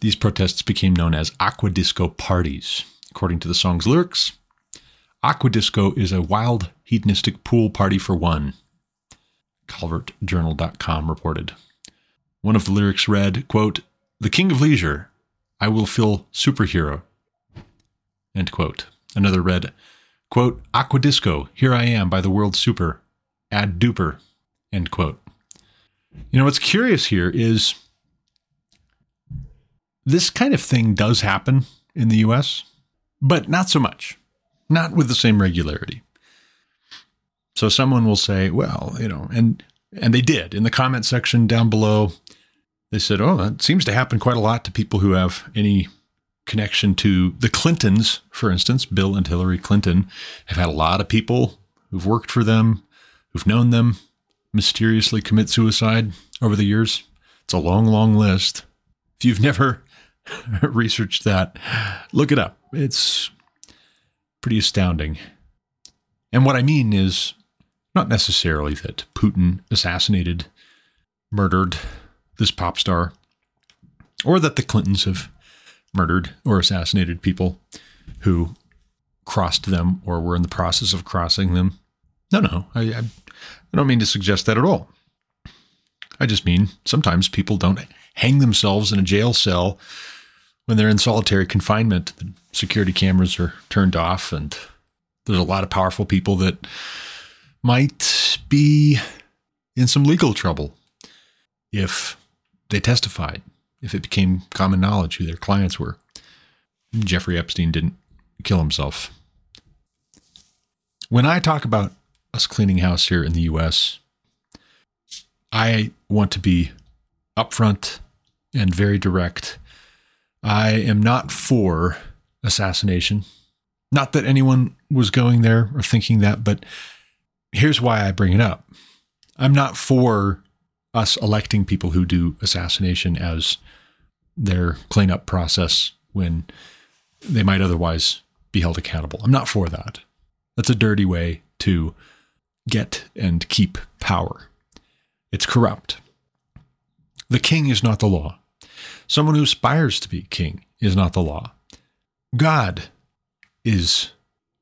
These protests became known as aqua disco parties. According to the song's lyrics, aqua disco is a wild, hedonistic pool party for one, calvertjournal.com reported. One of the lyrics read, quote, The king of leisure, I will feel superhero, end quote. Another read, quote, Aqua disco, here I am by the world super, ad duper, end quote. You know, what's curious here is this kind of thing does happen in the US, but not so much, not with the same regularity. So someone will say, well, you know, and and they did in the comment section down below. They said, oh, that seems to happen quite a lot to people who have any connection to the Clintons, for instance. Bill and Hillary Clinton have had a lot of people who've worked for them, who've known them, mysteriously commit suicide over the years. It's a long, long list. If you've never researched that, look it up. It's pretty astounding. And what I mean is not necessarily that Putin assassinated, murdered this pop star, or that the Clintons have murdered or assassinated people who crossed them or were in the process of crossing them. No, no, I, I, I don't mean to suggest that at all. I just mean sometimes people don't hang themselves in a jail cell when they're in solitary confinement. The security cameras are turned off, and there's a lot of powerful people that might be in some legal trouble if they testified, if it became common knowledge who their clients were. Jeffrey Epstein didn't kill himself. When I talk about us cleaning house here in the US, I want to be upfront and very direct. I am not for assassination. Not that anyone was going there or thinking that, but here's why I bring it up. I'm not for us electing people who do assassination as their cleanup process when they might otherwise be held accountable. I'm not for that. That's a dirty way to get and keep power. It's corrupt. The king is not the law. Someone who aspires to be king is not the law. God is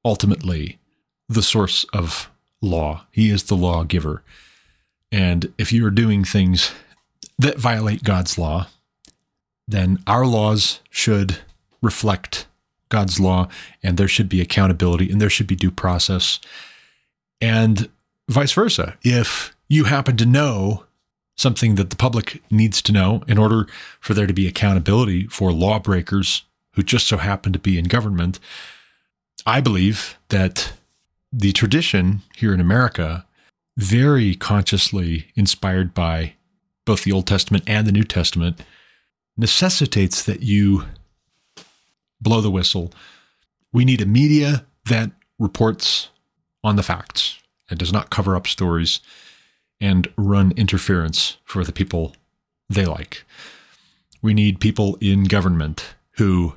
ultimately the source of law. He is the lawgiver. And if you are doing things that violate God's law, then our laws should reflect God's law and there should be accountability and there should be due process. And vice versa. If you happen to know something that the public needs to know in order for there to be accountability for lawbreakers who just so happen to be in government, I believe that the tradition here in America, very consciously inspired by both the Old Testament and the New Testament, necessitates that you blow the whistle. We need a media that reports on the facts and does not cover up stories and run interference for the people they like. We need people in government who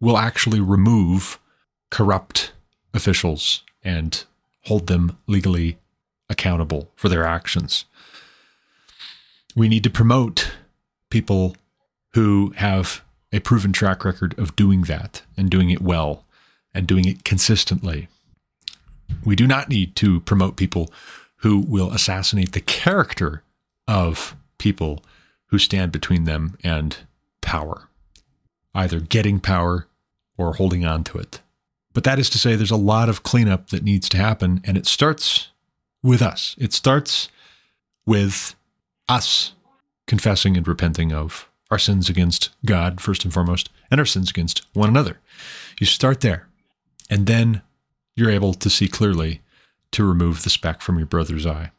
will actually remove corrupt officials and hold them legally accountable for their actions. We need to promote people who have a proven track record of doing that and doing it well and doing it consistently. We do not need to promote people who will assassinate the character of people who stand between them and power, either getting power or holding on to it. But that is to say, there's a lot of cleanup that needs to happen, and it starts with us. It starts with us confessing and repenting of our sins against God, first and foremost, and our sins against one another. You start there, and then you're able to see clearly to remove the speck from your brother's eye.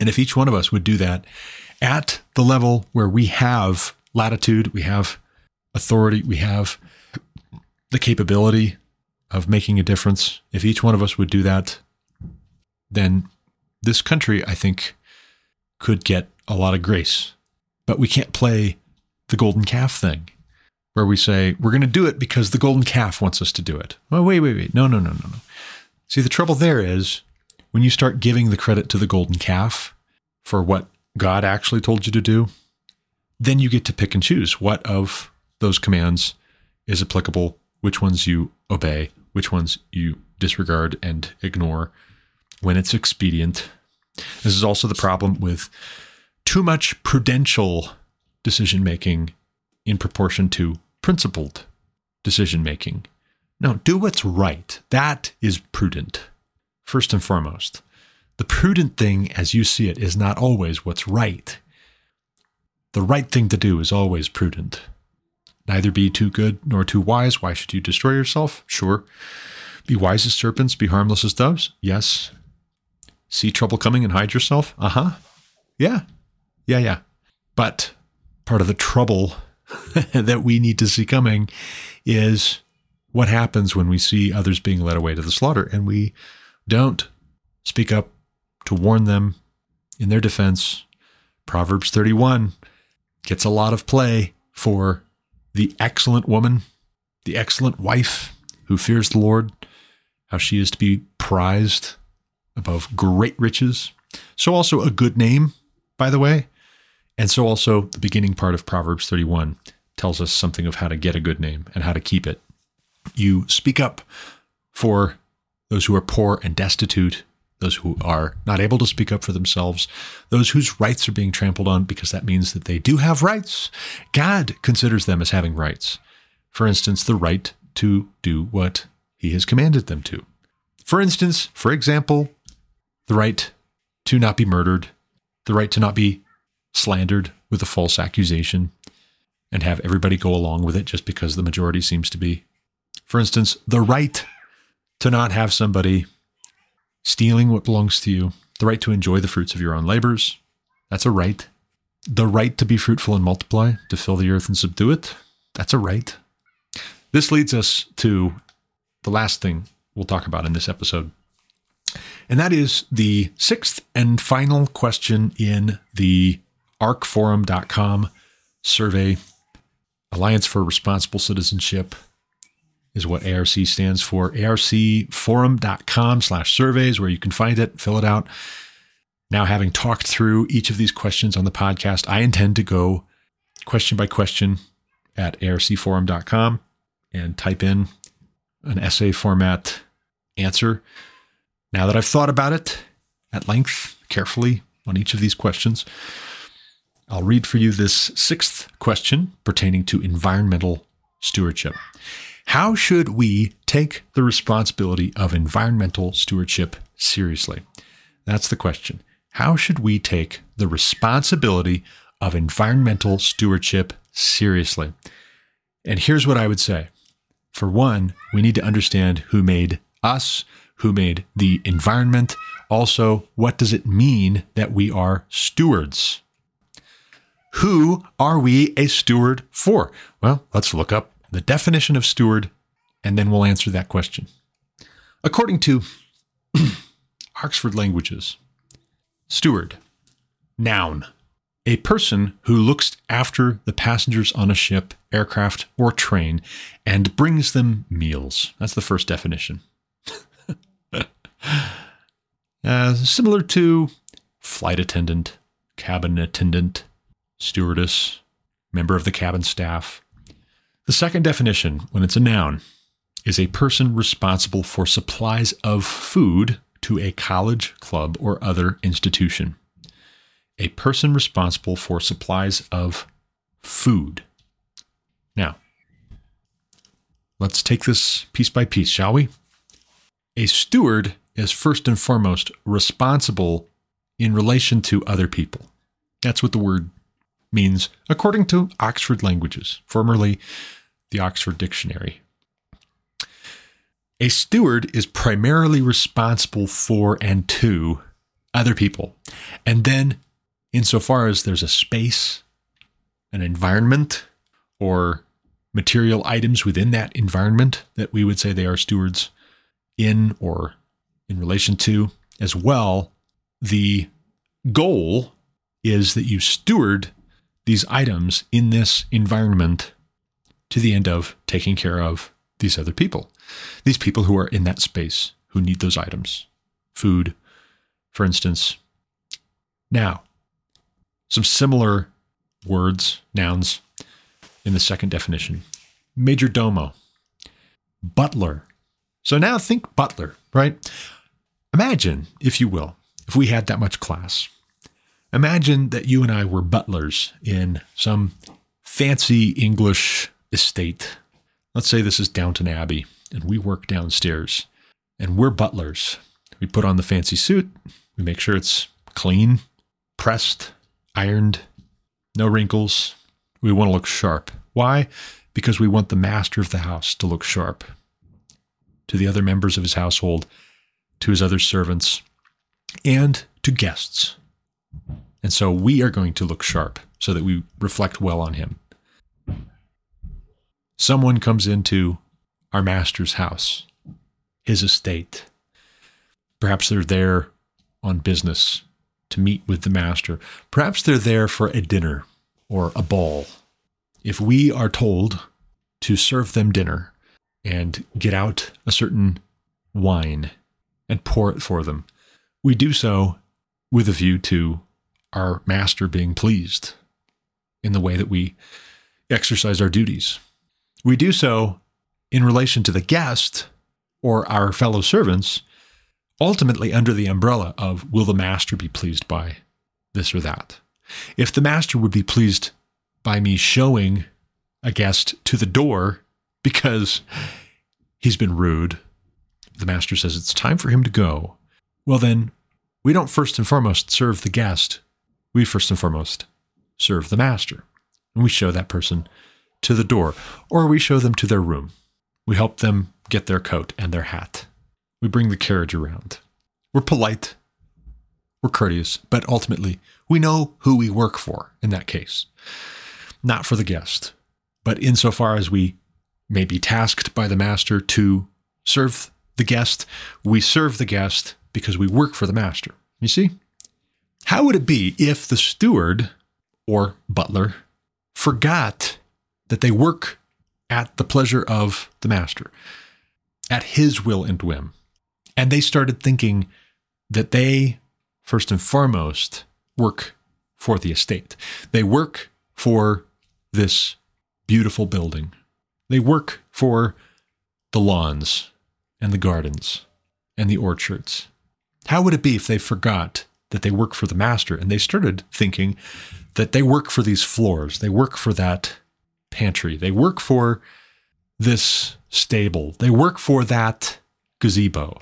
And if each one of us would do that at the level where we have latitude, we have authority, we have the capability of making a difference, if each one of us would do that, then this country, I think, could get a lot of grace. But we can't play the golden calf thing where we say, we're going to do it because the golden calf wants us to do it. Well, wait, wait, wait. No, no, no, no, no. See, the trouble there is when you start giving the credit to the golden calf for what God actually told you to do, then you get to pick and choose what of those commands is applicable, which ones you obey, which ones you disregard and ignore when it's expedient. This is also the problem with too much prudential decision making in proportion to principled decision making. No, do what's right. That is prudent, first and foremost. The prudent thing, as you see it, is not always what's right. The right thing to do is always prudent. Neither be too good nor too wise. Why should you destroy yourself? Sure. Be wise as serpents, be harmless as doves? Yes. See trouble coming and hide yourself? Uh huh. Yeah. Yeah, yeah. But part of the trouble that we need to see coming is what happens when we see others being led away to the slaughter and we don't speak up to warn them in their defense. Proverbs 31 gets a lot of play for the excellent woman, the excellent wife who fears the Lord, how she is to be prized above great riches. So, also a good name, by the way. And so, also, the beginning part of Proverbs 31 tells us something of how to get a good name and how to keep it. You speak up for those who are poor and destitute, those who are not able to speak up for themselves, those whose rights are being trampled on because that means that they do have rights. God considers them as having rights. For instance, the right to do what he has commanded them to. For instance, for example, the right to not be murdered, the right to not be slandered with a false accusation, and have everybody go along with it just because the majority seems to be. For instance, the right to not have somebody stealing what belongs to you, the right to enjoy the fruits of your own labors. That's a right. The right to be fruitful and multiply, to fill the earth and subdue it. That's a right. This leads us to the last thing we'll talk about in this episode. And that is the sixth and final question in the arcforum.com survey Alliance for Responsible Citizenship is what ARC stands for. arcforum.com slash surveys, where you can find it, fill it out. Now, having talked through each of these questions on the podcast, I intend to go question by question at arcforum.com and type in an essay format answer. Now that I've thought about it at length, carefully on each of these questions, I'll read for you this sixth question pertaining to environmental stewardship. How should we take the responsibility of environmental stewardship seriously? That's the question. How should we take the responsibility of environmental stewardship seriously? And here's what I would say. For one, we need to understand who made us, who made the environment. Also, what does it mean that we are stewards? Who are we a steward for? Well, let's look up the definition of steward, and then we'll answer that question. According to Oxford Languages, steward, noun, a person who looks after the passengers on a ship, aircraft, or train and brings them meals. That's the first definition. uh, similar to flight attendant, cabin attendant, stewardess, member of the cabin staff. The second definition, when it's a noun, is a person responsible for supplies of food to a college, club, or other institution. A person responsible for supplies of food. Now, let's take this piece by piece, shall we? A steward is first and foremost responsible in relation to other people. That's what the word means according to Oxford Languages, formerly the Oxford Dictionary. A steward is primarily responsible for and to other people. And then, insofar as there's a space, an environment, or material items within that environment that we would say they are stewards in or in relation to as well, the goal is that you steward these items in this environment to the end of taking care of these other people, these people who are in that space who need those items, food, for instance. Now, some similar words, nouns in the second definition major domo, butler. So now think butler, right? Imagine, if you will, if we had that much class Imagine that you and I were butlers in some fancy English estate. Let's say this is Downton Abbey, and we work downstairs, and we're butlers. We put on the fancy suit, we make sure it's clean, pressed, ironed, no wrinkles. We want to look sharp. Why? Because we want the master of the house to look sharp to the other members of his household, to his other servants, and to guests. And so we are going to look sharp so that we reflect well on him. Someone comes into our master's house, his estate. Perhaps they're there on business to meet with the master. Perhaps they're there for a dinner or a ball. If we are told to serve them dinner and get out a certain wine and pour it for them, we do so with a view to our master being pleased in the way that we exercise our duties. We do so in relation to the guest or our fellow servants, ultimately under the umbrella of will the master be pleased by this or that? If the master would be pleased by me showing a guest to the door because he's been rude, the master says it's time for him to go. Well, then we don't first and foremost serve the guest. We first and foremost serve the master. And we show that person to the door, or we show them to their room. We help them get their coat and their hat. We bring the carriage around. We're polite. We're courteous, but ultimately, we know who we work for in that case. Not for the guest, but insofar as we may be tasked by the master to serve the guest, we serve the guest because we work for the master. You see? How would it be if the steward or butler forgot that they work at the pleasure of the master, at his will and whim? And they started thinking that they, first and foremost, work for the estate. They work for this beautiful building. They work for the lawns and the gardens and the orchards. How would it be if they forgot that they work for the master and they started thinking that they work for these floors, they work for that pantry, they work for this stable, they work for that gazebo,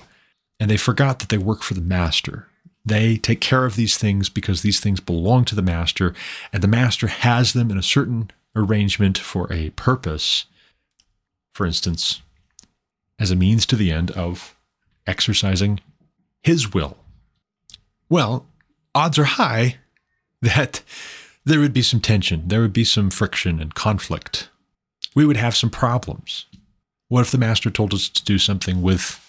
and they forgot that they work for the master. They take care of these things because these things belong to the master, and the master has them in a certain arrangement for a purpose. For instance, as a means to the end of exercising his will. Well, odds are high that there would be some tension, there would be some friction and conflict. We would have some problems. What if the master told us to do something with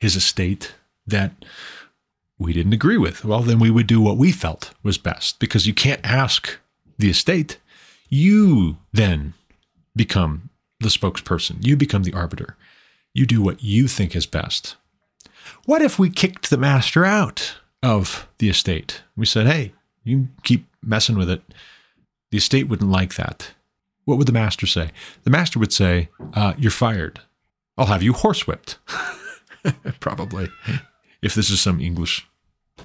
his estate that we didn't agree with? Well, then we would do what we felt was best because you can't ask the estate. You then become the spokesperson, you become the arbiter. You do what you think is best. What if we kicked the master out of the estate? We said, hey, you keep messing with it. The estate wouldn't like that. What would the master say? The master would say, uh, You're fired. I'll have you horsewhipped. Probably, if this is some English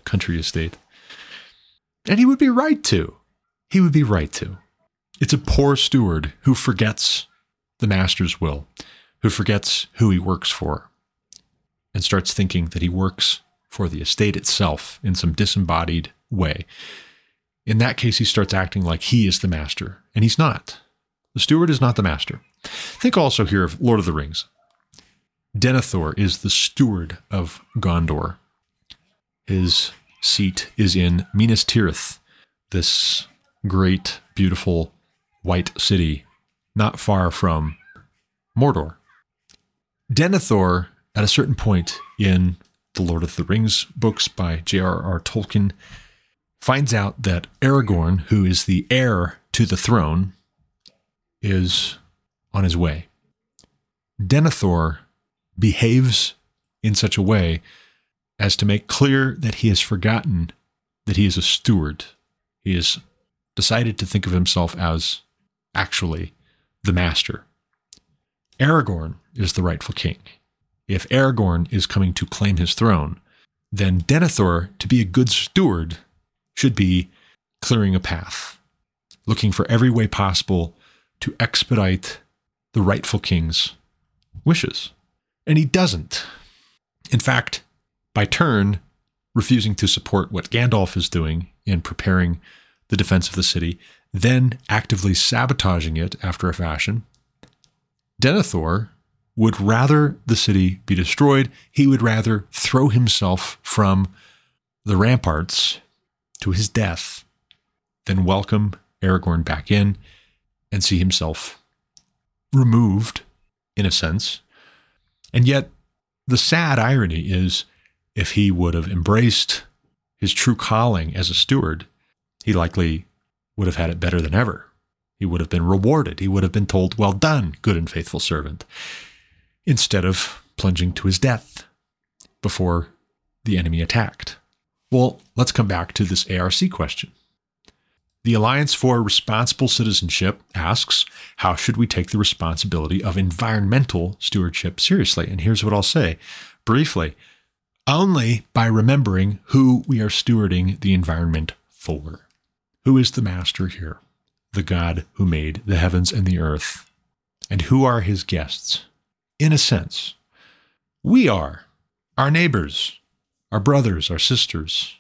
country estate. And he would be right to. He would be right to. It's a poor steward who forgets the master's will who forgets who he works for and starts thinking that he works for the estate itself in some disembodied way. In that case, he starts acting like he is the master, and he's not. The steward is not the master. Think also here of Lord of the Rings. Denethor is the steward of Gondor. His seat is in Minas Tirith, this great, beautiful white city not far from Mordor. Denethor, at a certain point in the Lord of the Rings books by J.R.R. Tolkien, finds out that Aragorn, who is the heir to the throne, is on his way. Denethor behaves in such a way as to make clear that he has forgotten that he is a steward. He has decided to think of himself as actually the master. Aragorn is the rightful king. If Aragorn is coming to claim his throne, then Denethor, to be a good steward, should be clearing a path, looking for every way possible to expedite the rightful king's wishes. And he doesn't. In fact, by turn, refusing to support what Gandalf is doing in preparing the defense of the city, then actively sabotaging it after a fashion, Denethor would rather the city be destroyed. He would rather throw himself from the ramparts to his death than welcome Aragorn back in and see himself removed, in a sense. And yet, the sad irony is if he would have embraced his true calling as a steward, he likely would have had it better than ever. He would have been rewarded. He would have been told, Well done, good and faithful servant, instead of plunging to his death before the enemy attacked. Well, let's come back to this ARC question. The Alliance for Responsible Citizenship asks, How should we take the responsibility of environmental stewardship seriously? And here's what I'll say briefly only by remembering who we are stewarding the environment for. Who is the master here? The God who made the heavens and the earth. And who are his guests? In a sense, we are our neighbors, our brothers, our sisters,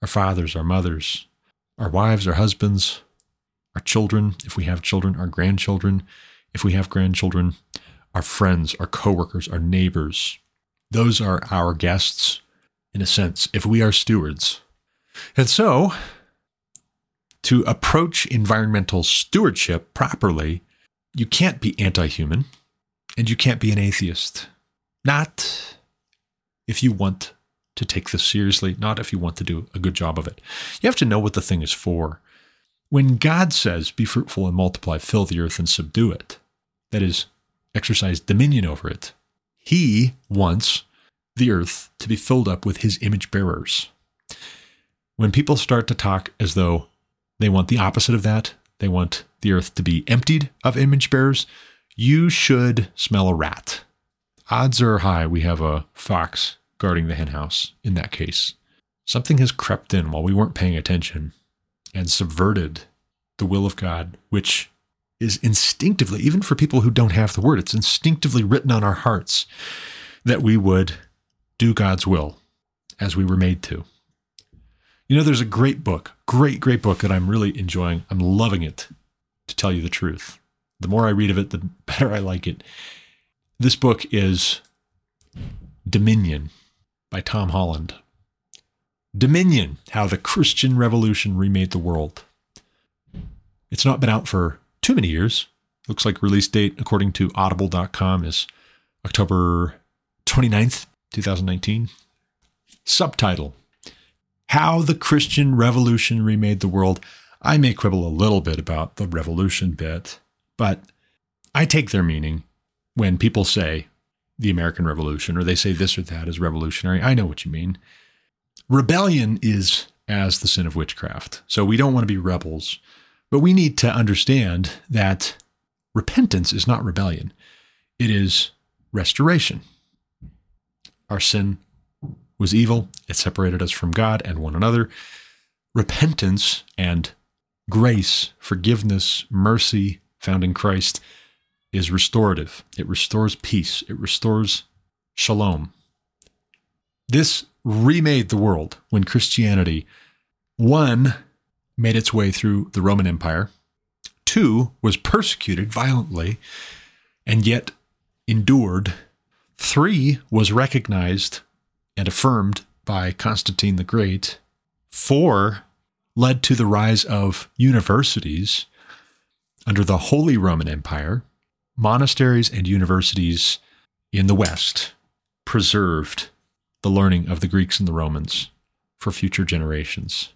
our fathers, our mothers, our wives, our husbands, our children, if we have children, our grandchildren, if we have grandchildren, our friends, our coworkers, our neighbors. Those are our guests, in a sense, if we are stewards. And so, to approach environmental stewardship properly, you can't be anti human and you can't be an atheist. Not if you want to take this seriously, not if you want to do a good job of it. You have to know what the thing is for. When God says, Be fruitful and multiply, fill the earth and subdue it, that is, exercise dominion over it, He wants the earth to be filled up with His image bearers. When people start to talk as though they want the opposite of that, they want the earth to be emptied of image bearers, you should smell a rat. Odds are high we have a fox guarding the henhouse in that case. Something has crept in while we weren't paying attention and subverted the will of God, which is instinctively, even for people who don't have the word, it's instinctively written on our hearts that we would do God's will as we were made to. You know, there's a great book, great, great book that I'm really enjoying. I'm loving it, to tell you the truth. The more I read of it, the better I like it. This book is Dominion by Tom Holland. Dominion How the Christian Revolution Remade the World. It's not been out for too many years. Looks like release date, according to audible.com, is October 29th, 2019. Subtitle How the Christian Revolution Remade the World. I may quibble a little bit about the revolution bit, but I take their meaning when people say the American Revolution, or they say this or that is revolutionary. I know what you mean. Rebellion is as the sin of witchcraft. So we don't want to be rebels, but we need to understand that repentance is not rebellion, it is restoration. Our sin was evil, it separated us from God and one another. Repentance and grace, forgiveness, mercy found in Christ is restorative. It restores peace. It restores shalom. This remade the world when Christianity, one, made its way through the Roman Empire, two, was persecuted violently and yet endured, three, was recognized and affirmed by Constantine the Great, four, led to the rise of universities under the Holy Roman Empire, monasteries and universities in the West preserved the learning of the Greeks and the Romans for future generations.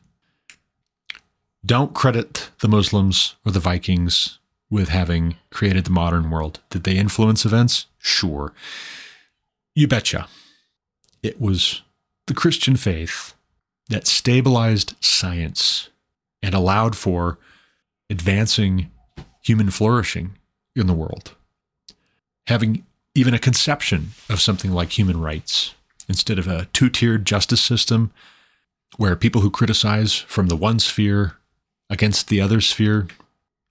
Don't credit the Muslims or the Vikings with having created the modern world. Did they influence events? Sure. You betcha. It was the Christian faith that stabilized science and allowed for advancing human flourishing in the world. Having even a conception of something like human rights instead of a two tiered justice system where people who criticize from the one sphere against the other sphere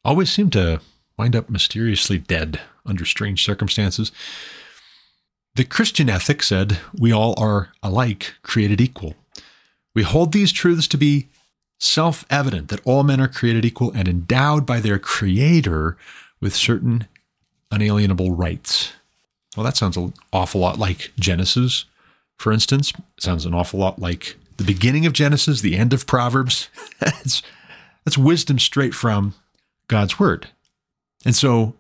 always seem to wind up mysteriously dead under strange circumstances. The Christian ethic said we all are alike, created equal. We hold these truths to be self evident that all men are created equal and endowed by their creator with certain unalienable rights. Well, that sounds an awful lot like Genesis, for instance. It sounds an awful lot like the beginning of Genesis, the end of Proverbs. that's, that's wisdom straight from God's word. And so,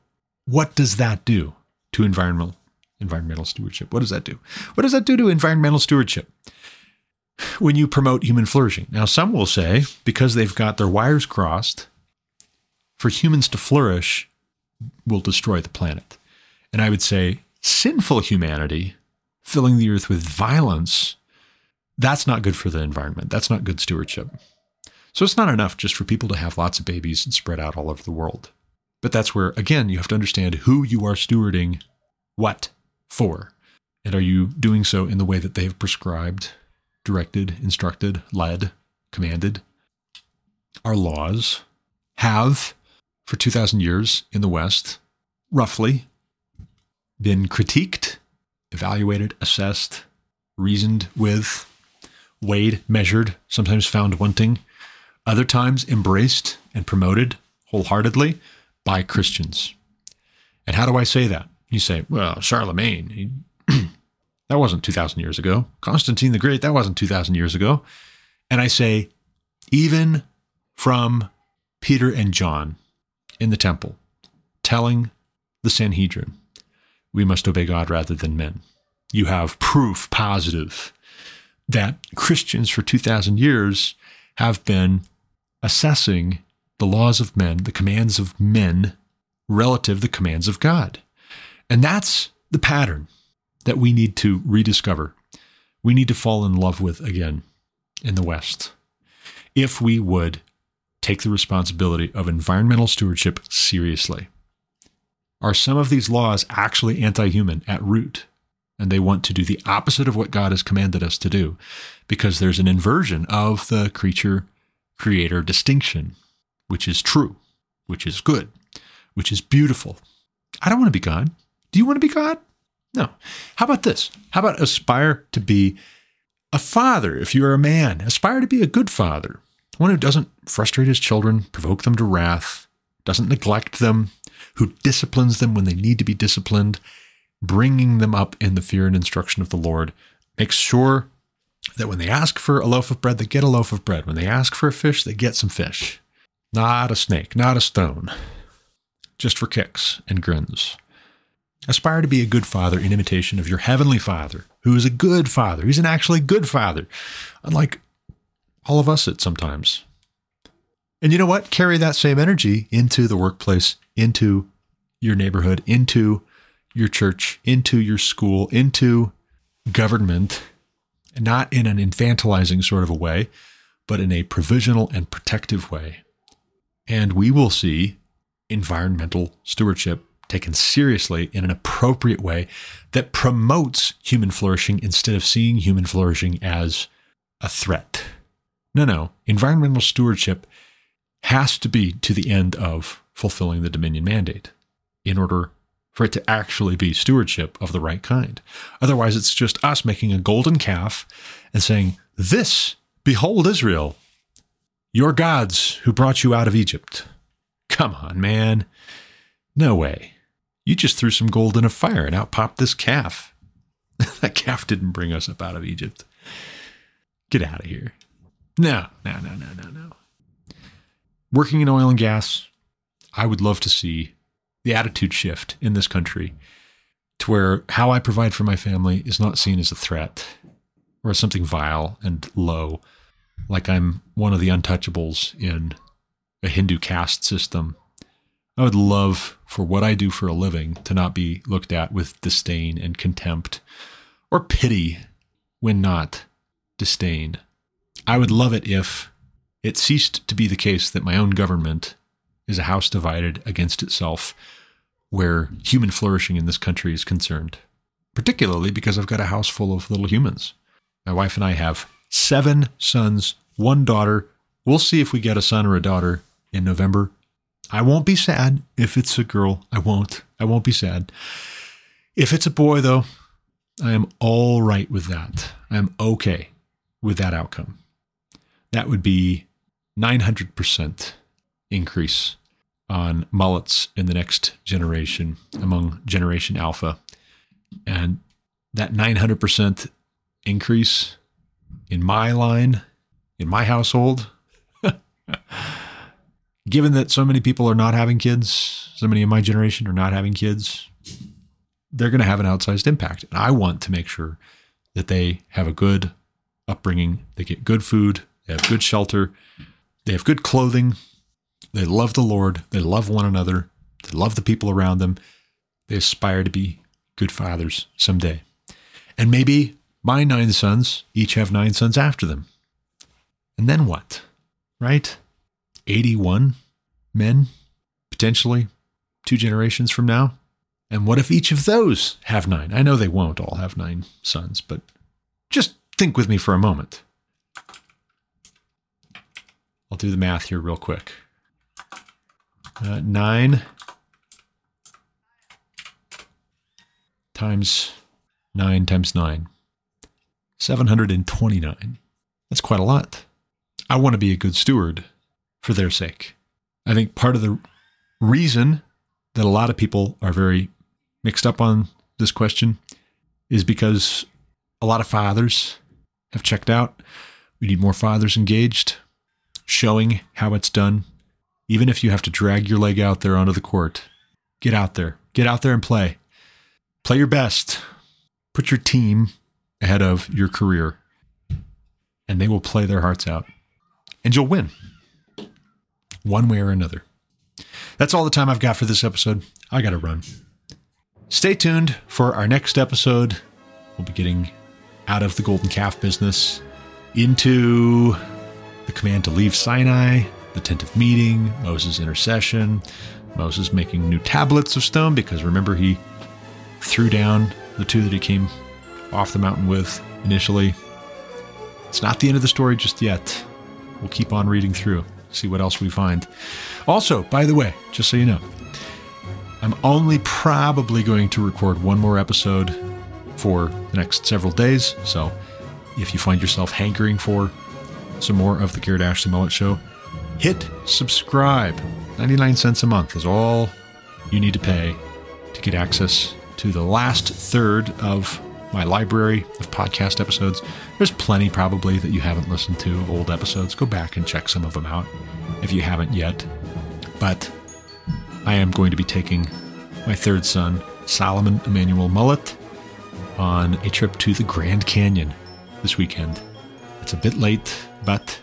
what does that do to environmental environmental stewardship? What does that do? What does that do to environmental stewardship? When you promote human flourishing. Now, some will say because they've got their wires crossed, for humans to flourish will destroy the planet. And I would say sinful humanity filling the earth with violence, that's not good for the environment. That's not good stewardship. So it's not enough just for people to have lots of babies and spread out all over the world. But that's where, again, you have to understand who you are stewarding what for. And are you doing so in the way that they have prescribed, directed, instructed, led, commanded? Our laws have, for 2,000 years in the West, roughly been critiqued, evaluated, assessed, reasoned with, weighed, measured, sometimes found wanting, other times embraced and promoted wholeheartedly by Christians. And how do I say that? You say, well, Charlemagne, that wasn't 2,000 years ago. Constantine the Great, that wasn't 2,000 years ago. And I say, even from Peter and John in the temple, telling the Sanhedrin, we must obey God rather than men. You have proof positive that Christians for 2,000 years have been assessing the laws of men, the commands of men, relative to the commands of God. And that's the pattern that we need to rediscover. We need to fall in love with again in the West. If we would take the responsibility of environmental stewardship seriously. Are some of these laws actually anti human at root? And they want to do the opposite of what God has commanded us to do because there's an inversion of the creature creator distinction which is true, which is good, which is beautiful. I don't want to be God. Do you want to be God? No. How about this? How about aspire to be a father if you're a man? Aspire to be a good father, one who doesn't frustrate his children, provoke them to wrath, doesn't neglect them, who disciplines them when they need to be disciplined, bringing them up in the fear and instruction of the Lord. Makes sure that when they ask for a loaf of bread, they get a loaf of bread. When they ask for a fish, they get some fish. Not a snake, not a stone. Just for kicks and grins. Aspire to be a good father in imitation of your heavenly father, who is a good father. He's an actually good father, unlike all of us at sometimes. And you know what? Carry that same energy into the workplace, into your neighborhood, into your church, into your school, into government, not in an infantilizing sort of a way, but in a provisional and protective way. And we will see environmental stewardship taken seriously in an appropriate way that promotes human flourishing instead of seeing human flourishing as a threat. No, no. Environmental stewardship has to be to the end of fulfilling the Dominion mandate in order for it to actually be stewardship of the right kind. Otherwise, it's just us making a golden calf and saying, This, behold Israel, your gods who brought you out of Egypt. Come on, man. No way. You just threw some gold in a fire and out popped this calf. that calf didn't bring us up out of Egypt. Get out of here. No, no, no, no, no, no. Working in oil and gas, I would love to see the attitude shift in this country to where how I provide for my family is not seen as a threat or as something vile and low, like I'm one of the untouchables in a Hindu caste system. I would love for what I do for a living to not be looked at with disdain and contempt or pity when not disdain. I would love it if it ceased to be the case that my own government is a house divided against itself where human flourishing in this country is concerned, particularly because I've got a house full of little humans. My wife and I have seven sons, one daughter. We'll see if we get a son or a daughter in November. I won't be sad if it's a girl. I won't. I won't be sad. If it's a boy, though, I am all right with that. I am okay with that outcome. That would be 900% increase on mullets in the next generation among Generation Alpha. And that 900% increase in my line, in my household, given that so many people are not having kids, so many in my generation are not having kids, they're going to have an outsized impact. And I want to make sure that they have a good upbringing, they get good food, they have good shelter, they have good clothing, they love the Lord, they love one another, they love the people around them, they aspire to be good fathers someday. And maybe my nine sons each have nine sons after them. And then what? Right? 81 men, potentially two generations from now. And what if each of those have nine? I know they won't all have nine sons, but just think with me for a moment. I'll do the math here real quick. Uh, nine times nine times nine. 729. That's quite a lot. I want to be a good steward for their sake. I think part of the reason that a lot of people are very mixed up on this question is because a lot of fathers have checked out. We need more fathers engaged, showing how it's done. Even if you have to drag your leg out there onto the court, get out there. Get out there and play. Play your best. Put your team ahead of your career, and they will play their hearts out. And you'll win one way or another. That's all the time I've got for this episode. I got to run. Stay tuned for our next episode. We'll be getting out of the golden calf business into the command to leave Sinai, the tent of meeting, Moses' intercession, Moses making new tablets of stone because remember he threw down the two that he came off the mountain with initially. It's not the end of the story just yet. We'll keep on reading through see what else we find. Also, by the way, just so you know, I'm only probably going to record one more episode for the next several days. So if you find yourself hankering for some more of the Garrett Ashley Mullet Show, hit subscribe. 99 cents a month is all you need to pay to get access to the last third of my library of podcast episodes. There's plenty probably that you haven't listened to of old episodes. Go back and check some of them out if you haven't yet. But I am going to be taking my third son, Solomon Emmanuel Mullet, on a trip to the Grand Canyon this weekend. It's a bit late, but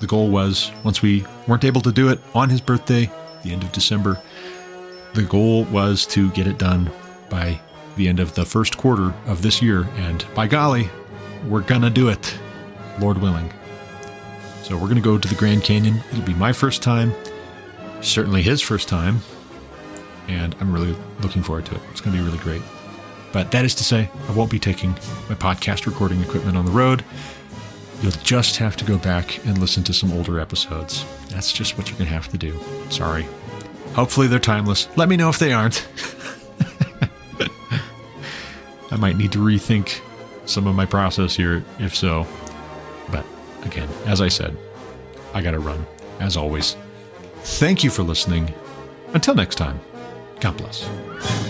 the goal was once we weren't able to do it on his birthday, the end of December, the goal was to get it done by the end of the first quarter of this year. And by golly, we're going to do it, Lord willing. So we're going to go to the Grand Canyon. It'll be my first time, certainly his first time. And I'm really looking forward to it. It's going to be really great. But that is to say, I won't be taking my podcast recording equipment on the road. You'll just have to go back and listen to some older episodes. That's just what you're going to have to do. Sorry. Hopefully they're timeless. Let me know if they aren't. I might need to rethink some of my process here, if so. But again, as I said, I got to run, as always. Thank you for listening. Until next time, God bless.